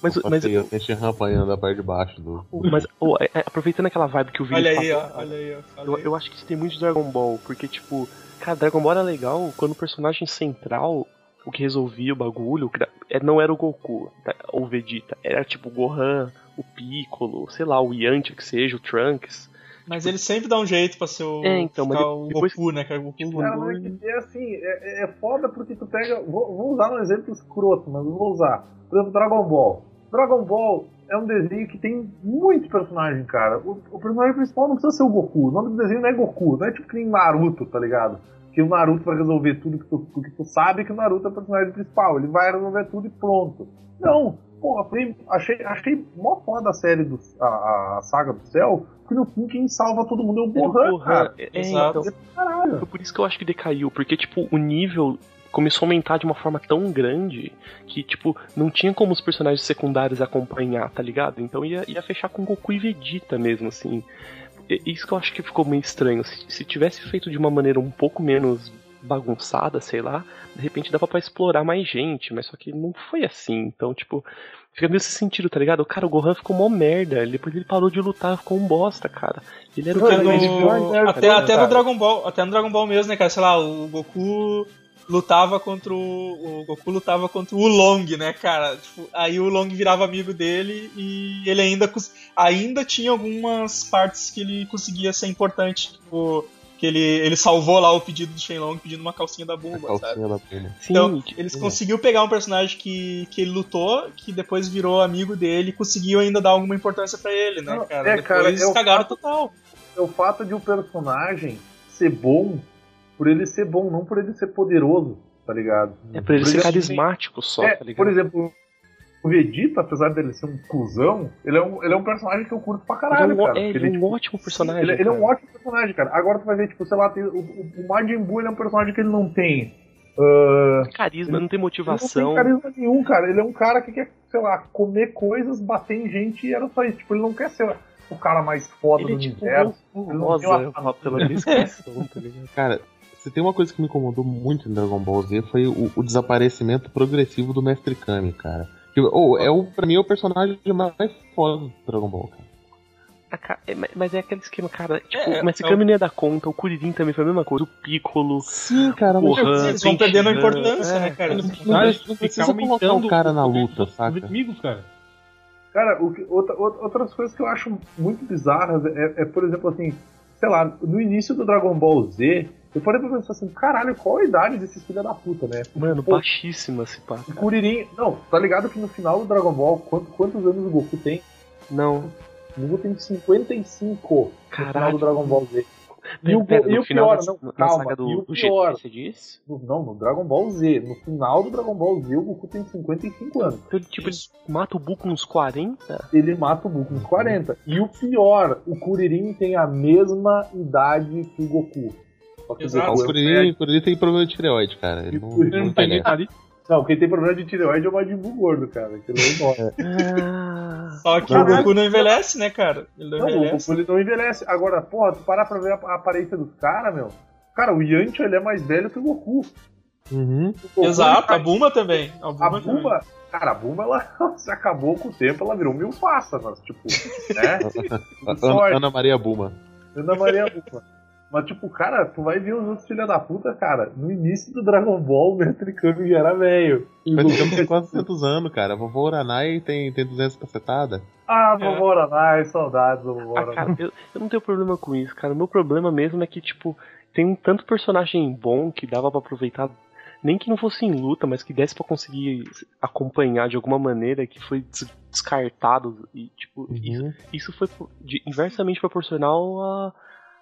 Mas, mas, eu tenho Shinhan apanhando a parte de baixo do. mas ô, é- aproveitando aquela vibe que o Vini Olha aí, ó, olha aí, ó. Eu, eu acho que isso tem muito de Dragon Ball, porque, tipo, cara, Dragon Ball era legal quando o personagem central, o que resolvia o bagulho, é, não era o Goku tá, ou o Vegeta, era tipo o Gohan, o Piccolo, sei lá, o Yantia que seja, o Trunks. Mas ele sempre dá um jeito pra ser o, É, então, mas o depois- Goku, né, cara? O Goku. Cara, mas é, que é assim, é, é foda porque tu pega. Vou, vou usar um exemplo escroto, mas eu vou usar. Por exemplo, Dragon Ball. Dragon Ball é um desenho que tem muitos personagens, cara. O, o personagem principal não precisa ser o Goku. O nome do desenho não é Goku, não é tipo que nem Naruto, tá ligado? Que o Naruto vai resolver tudo que tu, porque tu sabe que o Naruto é o personagem principal. Ele vai resolver tudo e pronto. Não, porra, foi, achei, achei mó foda a série do. A, a saga do céu, porque no fim quem salva todo mundo é o o Gohan, cara. É, é, Exato. então, por isso que eu acho que decaiu, porque, tipo, o nível começou a aumentar de uma forma tão grande que, tipo, não tinha como os personagens secundários acompanhar, tá ligado? Então ia, ia fechar com Goku e Vegeta mesmo, assim. E- Isso que eu acho que ficou meio estranho. Se, se tivesse feito de uma maneira um pouco menos bagunçada, sei lá, de repente dava pra explorar mais gente, mas só que não foi assim. Então, tipo, fica meio esse sentido, tá ligado? Cara, o Gohan ficou mó merda. ele- Depois ele parou de lutar, ficou um bosta, cara. Ele era o cara no- mais forte, cara. até, até cara. no Dragon Ball, até no Dragon Ball mesmo, né, cara? Sei lá, o Goku lutava contra o, o Goku lutava contra o Long, né, cara? Tipo, aí o Long virava amigo dele e ele ainda ainda tinha algumas partes que ele conseguia ser importante, tipo Que ele, ele salvou lá o pedido do Shenlong pedindo uma calcinha da Bumba, sabe? calcinha da Puma. Sim, Então, tipo, eles conseguiu pegar um personagem que, que ele lutou, que depois virou amigo dele e conseguiu ainda dar alguma importância pra ele, né, cara? é, depois cara, é o cagaram fato- total. É o fato de o personagem ser bom por ele ser bom, não por ele ser poderoso, tá ligado? é pra ele Por ser exemplo, carismático só, é, tá ligado? por exemplo, o Vegeta, apesar dele ser um cuzão, ele é um, ele é um personagem que eu curto pra caralho, ele é um, cara. é, porque ele é um tipo, ótimo personagem. Ele, ele é um ótimo personagem, cara. Agora tu vai ver, tipo, sei lá, tem, o, o, Majin Buu ele é um personagem que ele não tem. ah, Carisma, não tem ele motivação. não tem carisma nenhum, cara. Ele é um cara que quer, sei lá, comer coisas, bater em gente e era só isso. Tipo, ele não quer ser o cara mais foda Ele é do tipo universo. um Ele rosa uma família. pela descrição, tá ligado? [laughs] Cara, se tem uma coisa que me incomodou muito em Dragon Ball Z foi o, o desaparecimento progressivo do Mestre Kami, cara. Oh, é o, pra mim é o personagem mais foda do Dragon Ball, cara. Ca- é, mas- é aquele esquema, cara. Tipo, É, mas esse é o- Kami não ia dar conta, o Kuririn também foi a mesma coisa, o Piccolo, Sim, cara, mas Han, Eles vão perdendo a Han. importância, É, né, cara? Não não, precisa não precisa colocar o cara na luta, os saca? inimigos, cara. Cara, o outra- outras coisas que eu acho muito bizarras é, é, por exemplo, assim, sei lá, no início do Dragon Ball Z, eu parei pra pensar assim, caralho, qual a idade desses filha da puta, né? Mano, Pô, baixíssima esse pá. o Kuririn. Não, tá ligado que no final do Dragon Ball, quanto- quantos anos o Goku tem? Não, O Goku tem 55 no final Caralho. do Dragon Ball Z. E o, Pera, e o final pior, da- não, na calma, do, e o pior, você disse? no- não, no Dragon Ball Z, no final do Dragon Ball Z, o Goku tem 55 anos. Então, tipo, ele mata o Buu com uns 40? Ele mata o Goku com 40. E o pior, o Kuririn tem a mesma idade que o Goku. Só o Exato. O Kuririn, o Kuririn tem problema de tireoide, cara. Ele não, não não tem nem nariz. Não, quem tem problema de tireoide é o Majin Buu gordo, cara. Que é enorme. Ah, Só que o Goku não envelhece, né, cara? Ele não, Não, o envelhece. Goku ele não envelhece. Agora, porra, tu parar pra ver a, a aparência dos caras, meu. Cara, o Yantia ele é mais velho que o Goku. Uhum. O Goku, Exato, a ele- Buma também. A A Buma, também. Buma, cara, a Buma ela [laughs] se acabou com o tempo, ela virou mil passa, mas tipo, né? [laughs] Ana. Ana Maria Buma. Ana Maria Buma. Mas, tipo, cara, tu vai ver os outros filha da puta, cara. No início do Dragon Ball, o Mestre Kami já era velho. O tinha- com quase 200 anos, cara. A vovó Uranai tem, tem 200 cacetada. Ah, vovó Aranai, saudades da vovó ah, Aranai. cara, eu, eu não tenho problema com isso, cara. O meu problema mesmo é que, tipo, tem um tanto personagem bom que dava pra aproveitar. Nem que não fosse em luta, mas que desse pra conseguir acompanhar de alguma maneira, que foi des- descartado. E, tipo, isso, Uhum. isso foi de- inversamente proporcional à,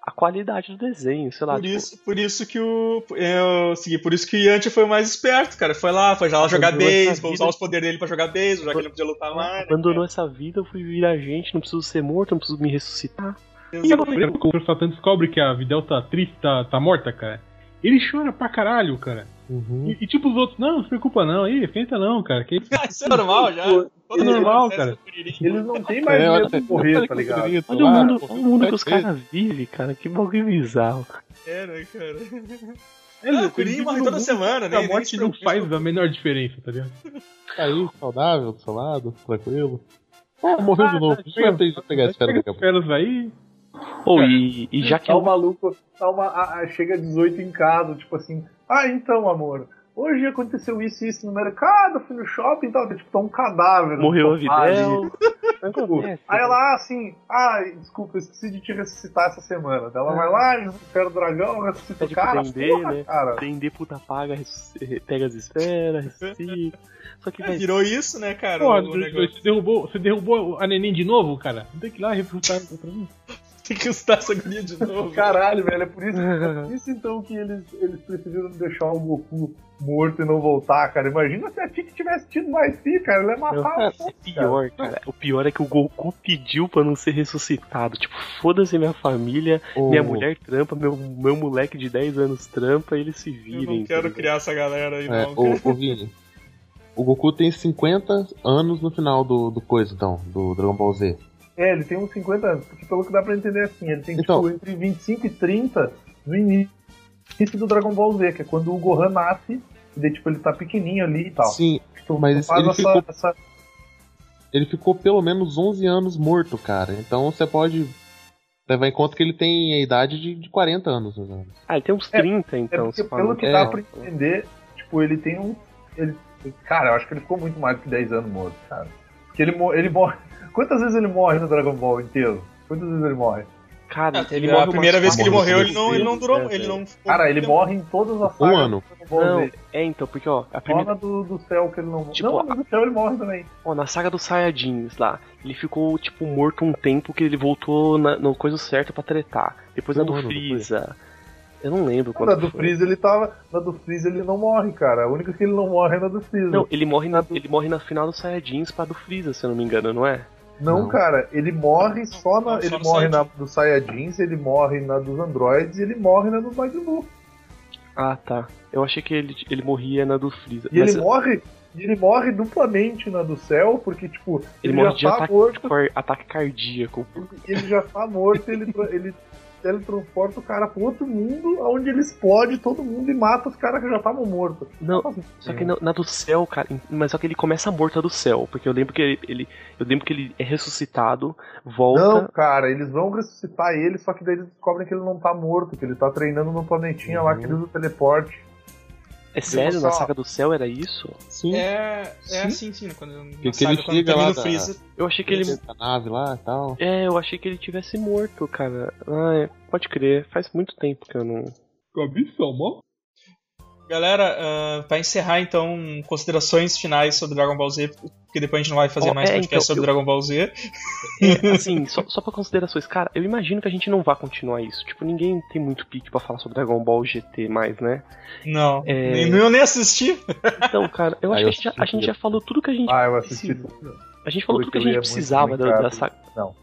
à qualidade do desenho, sei lá. Por tipo, isso, por isso que o. Eu segui, por isso que o Yanti foi o mais esperto, cara. Foi lá, foi já lá jogar Abandonou essa beisebol, vida. usar os poderes dele pra jogar beisebol, já que ele não podia lutar mais. né, abandonou essa vida, eu fui virar gente, não preciso ser morto, não preciso me ressuscitar. E eu quando o Satan descobre que a Videl tá triste, tá, tá morta, cara. Ele chora pra caralho, cara. Uhum. E, e tipo os outros, não, não se preocupa não, aí, enfrenta não, cara. Que... Isso [laughs] é normal já. Pô, Todo é normal, cara. Eles não têm mais É, medo de morrer, tá ligado? Olha o mundo, o mundo que os caras vivem, cara. Que bagulho bizarro. É, né, cara? Ele, Ah, o Kuririn morre toda semana, né? A morte não faz a menor diferença, tá ligado? Tá aí, saudável, do seu lado, tranquilo. Oh, morreu de novo. Deixa eu pe- pegar a esfera daqui a pouco. Aí. Ou e, e já que Tá o maluco, tá uma, a- a- chega 18 em casa, tipo assim, ah, então, amor, hoje aconteceu isso e isso no mercado, fui no shopping e tal, tipo, tá um cadáver. morreu a. Videl. Tipo, Acontece, Aí ela, ah, assim, ah, desculpa, eu esqueci de te ressuscitar essa semana. Daí ela vai lá, recupera o dragão, ressuscita Pede o pra cara. prender, porra, né? cara. Prender puta paga, pega as esferas, ressuscita. Só que, É, velho, virou isso, né, cara? Pô, o negócio. você derrubou, você derrubou a neném de novo, cara? Tem que ir lá refutar outra vez. [laughs] Tem que usar essa agonia de novo. Caralho, velho, é por isso, é por isso então que eles, eles preferiram deixar o Goku morto e não voltar, cara. Imagina se a Tiki tivesse tido mais filho, cara. Ele ia matar o o pior, cara, o pior é que o Goku pediu pra não ser ressuscitado. Tipo, foda-se minha família, Ô, minha mulher trampa, meu, meu moleque de 10 anos trampa, eles se Eu virem. não quero entendeu? criar essa galera aí, É, não. ô, ô Vini. O Goku tem 50 anos no final do, do coisa, então, do Dragon Ball Z. É, ele tem uns 50 anos, porque pelo que dá pra entender assim, ele tem Então. tipo entre 25 e 30 no início do Dragon Ball Z, que é quando o Gohan nasce, e daí tipo ele tá pequenininho ali e tal. Sim, Tu- mas ele essa, ficou- essa- ele ficou pelo menos 11 anos morto, cara. Então você pode levar em conta que ele tem a idade de, de 40 anos. né? Ah, ele tem uns É, 30, É então. porque se fala. pelo que É. dá pra entender, tipo, ele tem um. Ele, cara, eu acho que ele ficou muito mais do que 10 anos morto, cara. Porque ele, ele morre. Quantas vezes ele morre no Dragon Ball inteiro? Quantas vezes ele morre? Cara, Ah, ele a morre primeira umas vez que ele morre morreu, ele não, ele não durou. vezes, Ele é, não ficou Cara, ele morre em todas as Um sagas ano. do Dragon Ball Não, é então, porque ó, a primeira. na do, do céu que ele não Tipo, Não, na do céu ele morre também. Ó, na saga dos Saiyajins lá, ele ficou, tipo, morto um tempo que ele voltou na, no coisa certa pra tretar. Depois na Um do ano, não foi? Freeza. Eu não lembro quando Na do. Freeza ele tava. Na do Freeza ele não morre, cara. A única que ele não morre é na do Freeza. Não, ele morre, na, ele morre na final dos Saiyajins pra do Freeza, se eu não me engano, não é? Não, Não. cara, ele morre só na. Não, só ele no morre na Saiyajin. do Saiyajins, ele morre na dos androides e ele morre na do Majin Buu. Ah, tá. Eu achei que ele, ele morria na do Freeza. E Mas ele morre. E ele morre duplamente na do céu, porque, tipo, ele ele, morre já de tá ataque, morto, ataque cardíaco. ele já tá morto, ele, ele teletransporta o cara pro outro mundo, onde ele explode todo mundo e mata os caras que já estavam mortos. Não, Só que na, na do céu, cara, mas só que ele começa morto do céu, porque eu lembro que ele, ele- eu lembro que ele é ressuscitado, volta. Não, cara, eles vão ressuscitar ele, só que daí eles descobrem que ele não tá morto, que ele tá treinando no planetinha lá que ele usa o teleporte. É sério, só- na saga do céu era isso? Sim. É, Sim. é assim, sim. Quando, na saga, ele quando termina lá o da- Freeza. Eu achei que ele. A nave lá e tal. É, eu achei que ele tivesse morto, cara. Ah, é, pode crer, faz muito tempo que eu não. Cabeção, mó. Galera, ah, pra encerrar então, considerações finais sobre Dragon Ball Z, porque depois a gente não vai fazer Ó, mais é, podcast então, sobre eu- Dragon Ball Z. É, [laughs] assim, só, só pra considerações, cara, eu imagino que a gente não vai continuar isso. Tipo, ninguém tem muito pique pra falar sobre Dragon Ball GT mais, né? Não, É. nem, eu nem assisti. Então, cara, eu Ah, acho eu que a gente, já, a gente já falou tudo que a gente Ah, eu assisti. precisa. A gente falou tudo que a gente precisava da, da saga. Não.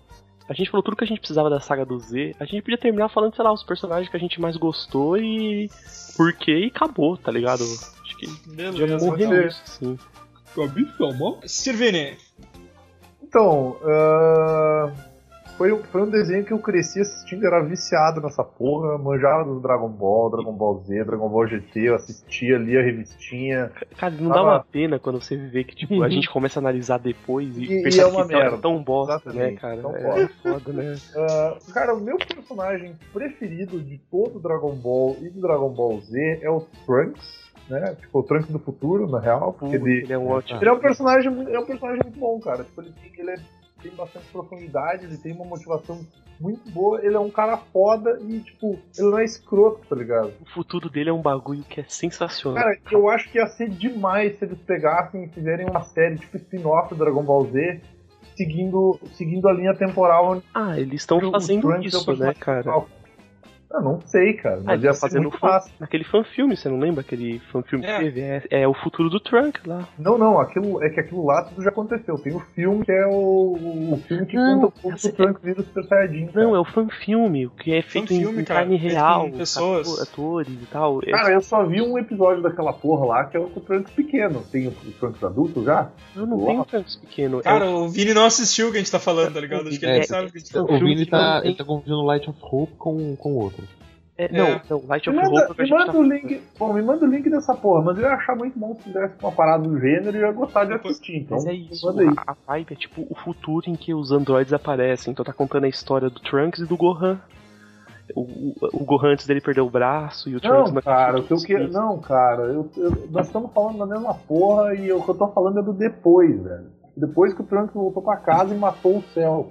A gente falou tudo que a gente precisava da saga do Z. A gente podia terminar falando, sei lá, os personagens que a gente mais gostou e. Por quê e acabou, tá ligado? Acho que já Beleza. morrer você- nisso, sim. Mó. Sirvini, Então, ah, foi, um- foi um desenho que eu cresci assistindo, era viciado nessa porra, manjava do Dragon Ball, Dragon Ball Z, Dragon Ball GT, eu assistia, lia a revistinha. Cara, não Tava- dá uma pena quando você vê que, tipo, a gente [laughs] começa a analisar depois e, E- e percebe é uma que é merda. tão bosta, né, Exatamente, cara? tão é bosta. foda, né? Ah, cara, o meu personagem preferido de todo Dragon Ball e do Dragon Ball Z é o Trunks, né? Tipo, o Trunks do futuro, na real, porque ele, ele é um ótimo. ele é um personagem, mu- é um personagem muito bom, cara. Tipo, ele tem, ele é- tem bastante profundidade, ele tem uma motivação muito boa, ele é um cara foda e, tipo, ele não é escroto, tá ligado? O futuro dele é um bagulho que é sensacional. Cara, eu acho que ia ser demais se eles pegassem e fizerem uma série, tipo, spin-off do Dragon Ball Z, seguindo, seguindo a linha temporal Ah, eles estão fazendo é isso, né, cara? principal. Eu não sei, cara, Ah, mas eles ia ser fazendo muito fanfilme, você não lembra aquele fanfilme É. que teve? É, é o futuro do Trunk lá. Não, não, aquilo, é que aquilo lá tudo já aconteceu. Tem o filme que é o, o filme que Não, conta como essa- o Trunks vira o Super Saiyajin. cara. Não, é o fanfilme, o que é feito em, Fanfilme, em cara, carne real, com pessoas. ator- atores e tal. É- Cara, eu só vi um episódio daquela porra lá que é o Trunks pequeno. Tem o, o Trunks adulto já? eu não tenho Trunks pequeno. é cara, o Vini não assistiu o que a gente tá falando, tá ligado? Acho que ele É, sabe o que a gente tá é, O Vini tá, filme- ele tá confundindo Light of Hope com, com outro. É, não, É. não, Light Me of manda, Hope me manda tá... o link. Bom, me manda o link dessa porra, mas eu ia achar muito bom se fizesse uma parada do gênero e eu ia gostar de assistir. Então, Mas é isso, manda aí. a, a vibe é tipo o futuro em que os androides aparecem. Então tá contando a história do Trunks e do Gohan. O, o, o Gohan antes dele perder o braço e o Trunks Não, na cara, o que eu quero. Não, cara, eu, eu- nós estamos falando da mesma porra e o que eu tô falando é do depois, velho. Depois que o Trunks voltou pra casa e matou o céu.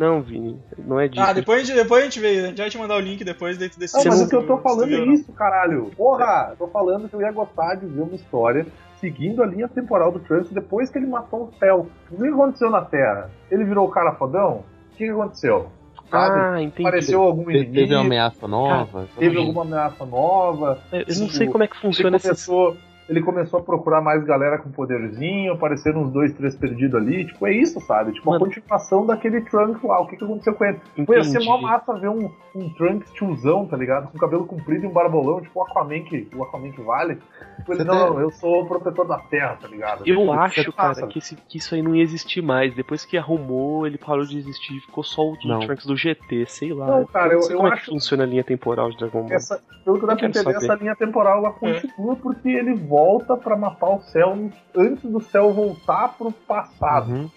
Não, Vini, não é disso. Ah, depois a gente, depois a gente vê, a gente vai te mandar o link depois dentro desse Não, mas o que eu tô falando é isso, caralho. Porra, eu tô falando que eu ia gostar de ver uma história seguindo a linha temporal do Trunks depois que ele matou o céu. O que aconteceu na Terra? Ele virou o cara fodão? O que, aconteceu? Sabe? Ah, entendi. Apareceu algum Teve, inimigo? teve uma ameaça nova. teve alguma ameaça nova? Eu não Tipo, sei como é que funciona essa. começou, ele começou a procurar mais galera com poderzinho, apareceram uns dois, três perdidos ali. Tipo, é isso, sabe? Tipo, a Mano. continuação daquele Trunks lá. O que, que aconteceu com ele? Pô, ia ser Entendi. mó massa ver um, um Trunks tiozão, tá ligado? Com cabelo comprido e um barbolão, tipo o Aquaman que, o Aquaman que vale. Tipo, ele, não, tem- não, eu sou o protetor da Terra, tá ligado? Eu Tipo, acho, é massa. cara, que, esse- que isso aí não ia existir mais. Depois que arrumou, ele parou de existir e ficou só o Não. Trunks do GT, sei lá. Não, cara, não eu- eu como é acho- que funciona a linha temporal de Dragon Ball. Essa, pelo que dá Eu pra quero entender, saber. essa linha temporal ela continua porque ele volta pra matar o céu antes do céu voltar pro passado. Uhum.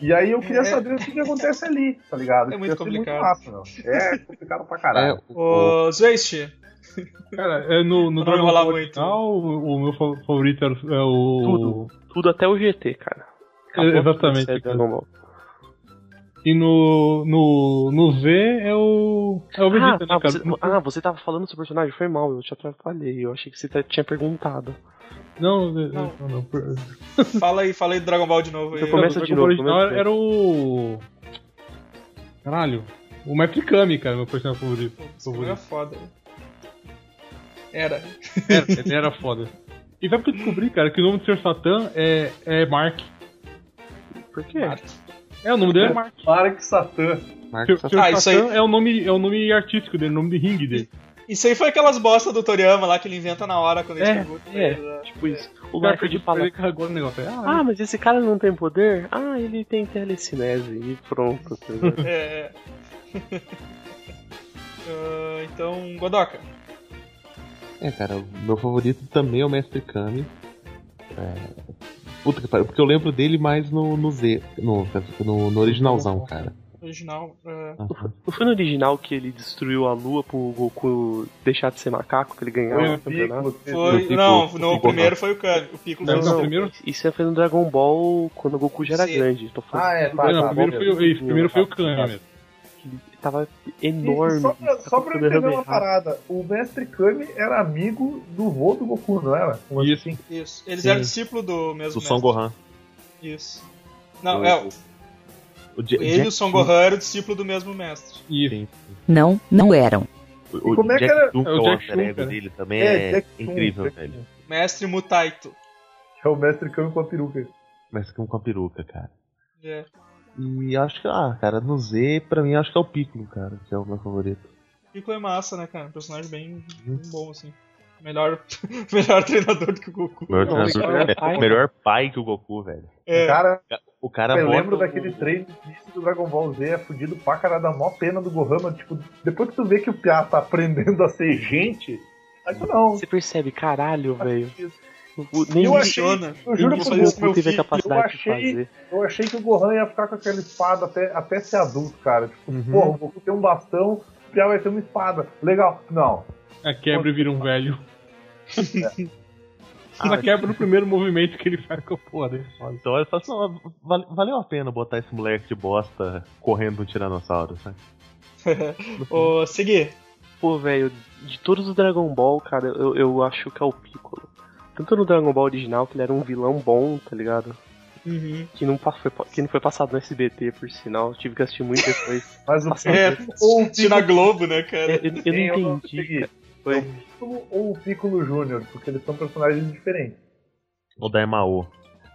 E aí eu queria É. saber o que, que acontece ali, tá ligado? É muito complicado. massa, meu. É complicado pra É, caralho. o, o- Ô, Zwest, Cara, é no, no Dragon enrolar Ball muito. original, o, o meu fa- favorito era é o. Tudo. Tudo até o GT, cara. É, exatamente, esse cara. Dragon Ball. E no, no, no Z é o. É o Vegeta, Ah, né, ah, cara? você, ah, você tava falando do seu personagem, foi mal, eu te atrapalhei. Eu achei que você tá- tinha perguntado. Não, Não. não, não. [laughs] Fala aí, fala aí do Dragon Ball de novo. Então aí. começa o de novo, original começa era o. Caralho. O Mestre Kami, cara, meu personagem favorito. Esse é favorito. foda. Era. Era, [laughs] ele era foda. E sabe o que eu descobri, cara? Que o nome do Sr. Satan é, é Mark. Por quê? É, o nome dele é Mark. Mark Satan. Marcos Sr. Ah, isso aí- Satan é o nome, é o nome artístico dele, o nome de ringue dele. Isso aí foi aquelas bosta do Toriyama lá que ele inventa na hora quando ele É, pergunta É, né? tipo isso. O cara Liefeld pediu fala, carregou no negócio. Ah, ah, mas esse cara não tem poder? Ah, ele tem telecinese. E pronto. tá? [laughs] É. é. [laughs] Ah, então, Godoka. É, cara, o meu favorito também é o Mestre Kami. É... Puta que pariu, porque eu lembro dele mais no, no Z, no, no, no originalzão, cara. Original. é. Aham. Não foi no original que ele destruiu a lua pro Goku deixar de ser macaco, pra ele ganhar Foi o campeonato? Foi. Piccolo- não, o no Piccolo. primeiro foi o Kami. O Piccolo Não, foi não, primeiro- Isso foi no Dragon Ball quando o Goku já era Sim. grande. Tô falando. Ah, é, tá, não, tá. primeiro foi, primeiro foi o Kami mesmo. Tava E- e enorme. só pra, só pra entender uma errado. parada, o Mestre Kami era amigo do vô do Goku, não era? Isso. assim. Isso. Eles Sim. eram discípulos do mesmo Do Son mestre. Gohan. Isso. Não, O- é. o- O Ja- Ele e o Son Gohan eram discípulos do mesmo mestre. Isso. Sim. Não, não eram. O, o como é que Jack era- Chun, que É é o Jack alter ego dele também, é, Jack Chun, incrível, Jack velho. Mestre Mutaito. É o Mestre Kami com a peruca. Mas com com a peruca, cara. É. E acho que, ah, cara, no Z, pra mim, acho que é o Piccolo, cara, que é o meu favorito. Piccolo é massa, né, cara? Um personagem bem, bem bom, assim. Melhor, [laughs] melhor treinador do que o Goku. Melhor, Não, treinador- melhor é, pai. melhor pai que o Goku, velho. É. Cara, O cara eu lembro o- daquele treino início do Dragon Ball Z, é fudido pra caralho, dá mó pena do Gohan, mas tipo, depois que tu vê que o Piá tá aprendendo a ser gente, aí tu não. Você percebe, caralho, velho. O- Eu Nem achei- Funciona. Eu juro nem por Deus, meu teve a filho, eu capacidade de achei, fazer. eu achei que o Gohan ia ficar com aquela espada até, até ser adulto, cara. Tipo, Uhum. porra, o Goku tem um bastão, o Piá vai ter uma espada. Legal. Não. A quebra e vira um velho. [laughs] Ah, Na quebra no primeiro movimento que ele faz com a porra dele. Então eu falo assim, não, vale- valeu a pena botar esse moleque de bosta correndo um tiranossauro, sabe? [laughs] Ô, Segui. Pô, velho, de todos os Dragon Ball, cara, eu, eu acho que é o Piccolo. Tanto no Dragon Ball original, que ele era um vilão bom, tá ligado? Uhum. Que não, foi, que não foi passado no SBT, por sinal. Tive que assistir muito depois. [laughs] Mas o É, ou o na Globo, né, cara? eu, eu- eu eu não não entendi. cara. Foi. Piccolo ou o Piccolo Júnior, porque eles são personagens diferentes. O Daimao.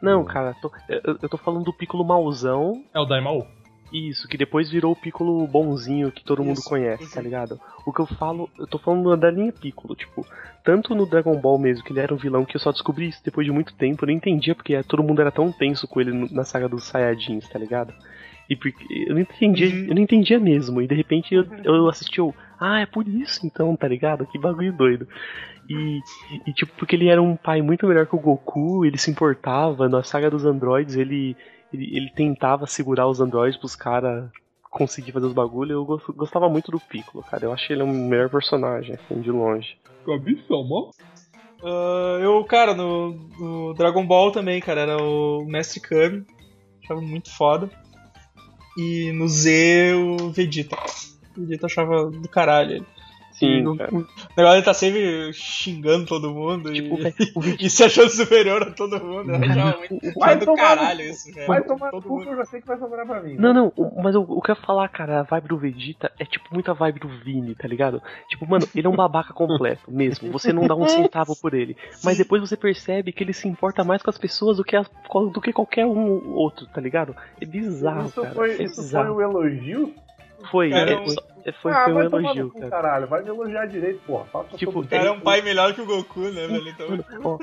Não, cara, tô- eu, eu tô falando do Piccolo mauzão. É o Daimao? Isso, que depois virou o Piccolo bonzinho que todo mundo Isso, conhece, uhum. tá ligado? O que eu falo, eu tô falando da linha Piccolo, tipo, tanto no Dragon Ball mesmo, que ele era um vilão, que eu só descobri isso depois de muito tempo, eu não entendia porque todo mundo era tão tenso com ele na saga dos Saiyajins, tá ligado? E porque eu não entendia, Uhum. eu não entendia mesmo, e de repente eu, eu assisti o, ah, é por isso então, tá ligado? Que bagulho doido. E, e tipo, porque ele era um pai muito melhor que o Goku, ele se importava, na saga dos androides ele, ele, ele tentava segurar os androides pros caras conseguir fazer os bagulhos. Eu gos- gostava muito do Piccolo, cara. Eu achei ele um melhor personagem, assim, de longe. Cabeção, mó. Ah, eu, cara, no, no Dragon Ball também, cara, era o Mestre Kami. Achava muito foda. E no Z, o Vegeta. O Vegeta achava do caralho ele. Sim, o, cara. o negócio ele tá sempre xingando todo mundo Tipo, e, e se achando superior a todo mundo. Eu achava muito Vai do no caralho cu. isso, velho. Vai tomar no Todo cu mundo- que eu já sei que vai sobrar pra mim. Não, não, o- mas o, o que eu ia falar, cara, a vibe do Vegeta é tipo muita vibe do Vini, tá ligado? Tipo, mano, ele é um babaca completo [laughs] mesmo. Você não dá um centavo por ele. Mas depois você percebe que ele se importa mais com as pessoas do que, as- do que qualquer um outro, tá ligado? É bizarro, Isso cara. foi, é isso foi bizarro. um elogio? Foi, Cara, é, um- só- é, foi, ah, foi um elogio, cara. caralho. Vai me elogiar direito, porra. Faça Tipo, O cara é um pai melhor que o Goku, né, velho? Então, [laughs] Ó,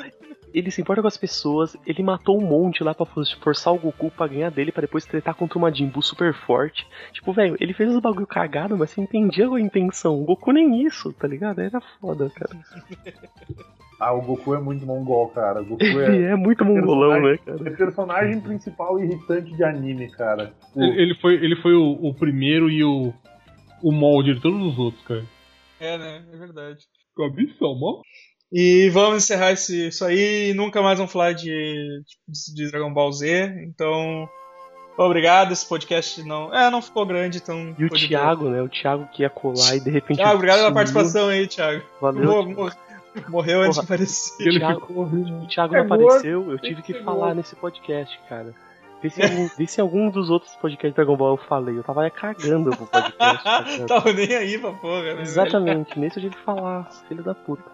ele se importa com as pessoas, ele matou um monte lá pra for- forçar o Goku pra ganhar dele, pra depois tretar contra uma Jimbu super forte. Tipo, velho, ele fez os bagulho cagado, mas você entendia a intenção. O Goku nem isso, tá ligado? Era foda, cara. [laughs] Ah, o Goku é muito mongol, cara. O Goku [laughs] Ele é, é muito mongolão, né, cara? é personagem principal irritante de anime, cara. O- Ele, ele foi, ele foi o, o primeiro e o, o molde de todos os outros, cara. é, né? É verdade. Cabeção, mó. E vamos encerrar esse, isso aí e nunca mais vamos falar de, de Dragon Ball Z. Então, Obrigado, esse podcast não. É, não ficou grande, então. E o Thiago, né? O Thiago que ia colar e de repente. Thiago, obrigado pela sumiu. participação aí, Thiago. Valeu. Mor- mor- Morreu antes de Porra. aparecer. O Ele Thiago, ficou. o Thiago É não gordo, apareceu, eu tive que falar nesse podcast, cara. Vê se, algum, vê se algum dos outros podcasts de Dragon Ball eu falei. Eu tava cagando pro podcast. [laughs] cagando. Tava nem aí pra porra, né? velho? Exatamente, nesse eu tive que falar, filho da puta.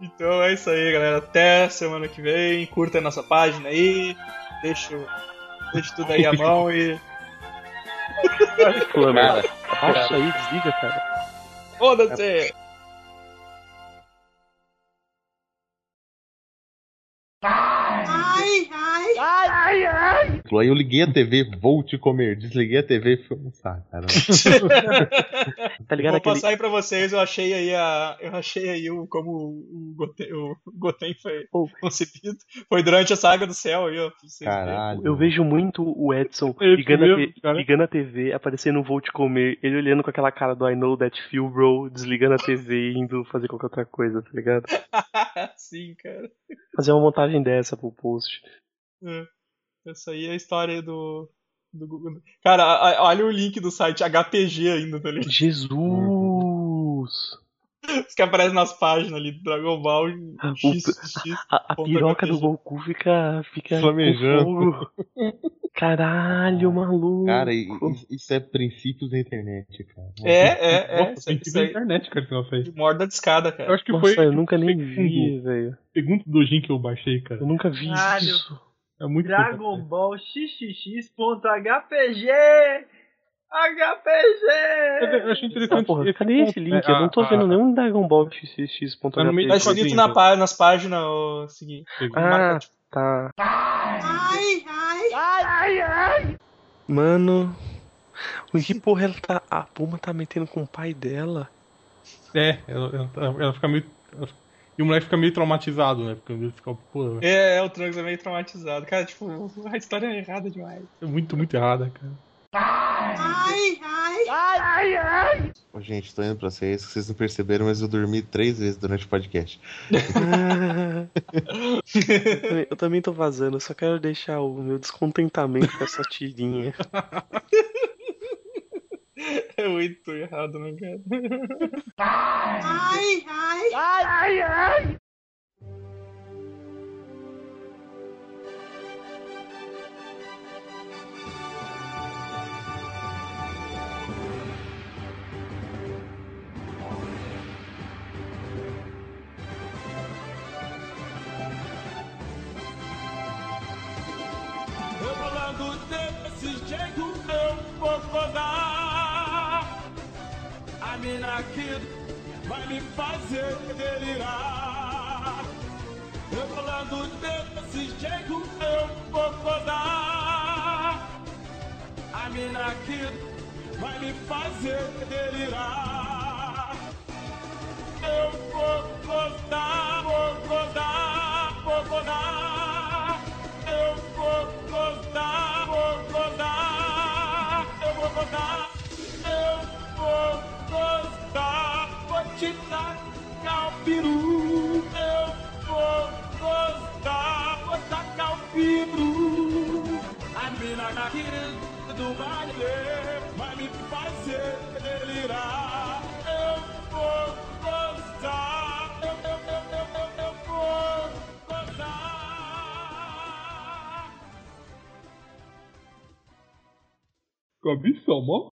Então é isso aí, galera. Até semana que vem. Curta a nossa página aí. Deixa, deixa tudo aí à mão e. Pô, Cara, aí, desliga, cara. Foda-se! Aí eu liguei a TV, vou te comer. Desliguei a TV e fui almoçar, cara. [laughs] Tá ligado Vou aquele. passar aí pra vocês, eu achei aí a. Eu achei aí o, como o Goten, o Goten foi Oh. concebido. Foi durante a saga do céu aí, ó. verem. Caralho. Eu vejo muito o Edson ligando, a ligando a TV, aparecendo um Vou Te Comer, ele olhando com aquela cara do I know that feel, bro, desligando a TV e indo fazer qualquer outra coisa, tá ligado? [laughs] Sim, cara. Fazer uma montagem dessa pro post. É. Essa aí é a história do. do Google. Cara, a- a- olha o link do site HPG ainda, tá ligado? Jesus! Os que aparecem nas páginas ali do Dragon Ball XXX. A, a Ponto piroca do HPG. Goku fica, fica Flamejando. Caralho, maluco. Cara, isso é princípios da internet, cara. É, é, é. Nossa, que ver na aí. internet, cara, esse negócio aí. Morda de escada, Eu cara. acho que Nossa, foi eu nunca nem vi, velho. segundo dojin que eu baixei, cara. Eu nunca vi Caralho. isso. É muito Dragon. Ball XXX.hpg HPG Eu achei Ah, interessante. porra, esse cadê esse link? Eu não tô A- vendo a- nenhum Dragon Ball XXX. Tá Tá escrito na pá- nas páginas o seguinte. Ah, tá. Mano. O que porra ela tá. A Puma tá metendo com o pai dela? É, ela, ela, ela fica meio. ela- E o moleque fica meio traumatizado, né? Porque ele fica, pô, É, é, o Trunks é meio traumatizado. Cara, tipo, a história é errada demais. é muito, muito errada, cara. Ô, gente, tô indo pra vocês, vocês não perceberam, mas eu dormi três vezes durante o podcast. eu, [laughs] também, eu também tô vazando, eu só quero deixar o meu descontentamento com essa tirinha. [laughs] É muito errado, né, cara? Rebolando Aqui vai me fazer delirar. Rebolando desse jeito eu vou rodar. A mina aqui vai me fazer delirar. Eu vou gostar, vou gostar, vou gostar. Eu vou gostar, vou gostar. Eu vou gostar, eu vou gostar. Vou te tacar o peru. Eu vou vou tacar o peru. A mina aqui do baile vai me fazer delirar. Eu vou gostar, eu, eu, eu, eu, eu, vou gostar. Gabi Salmão?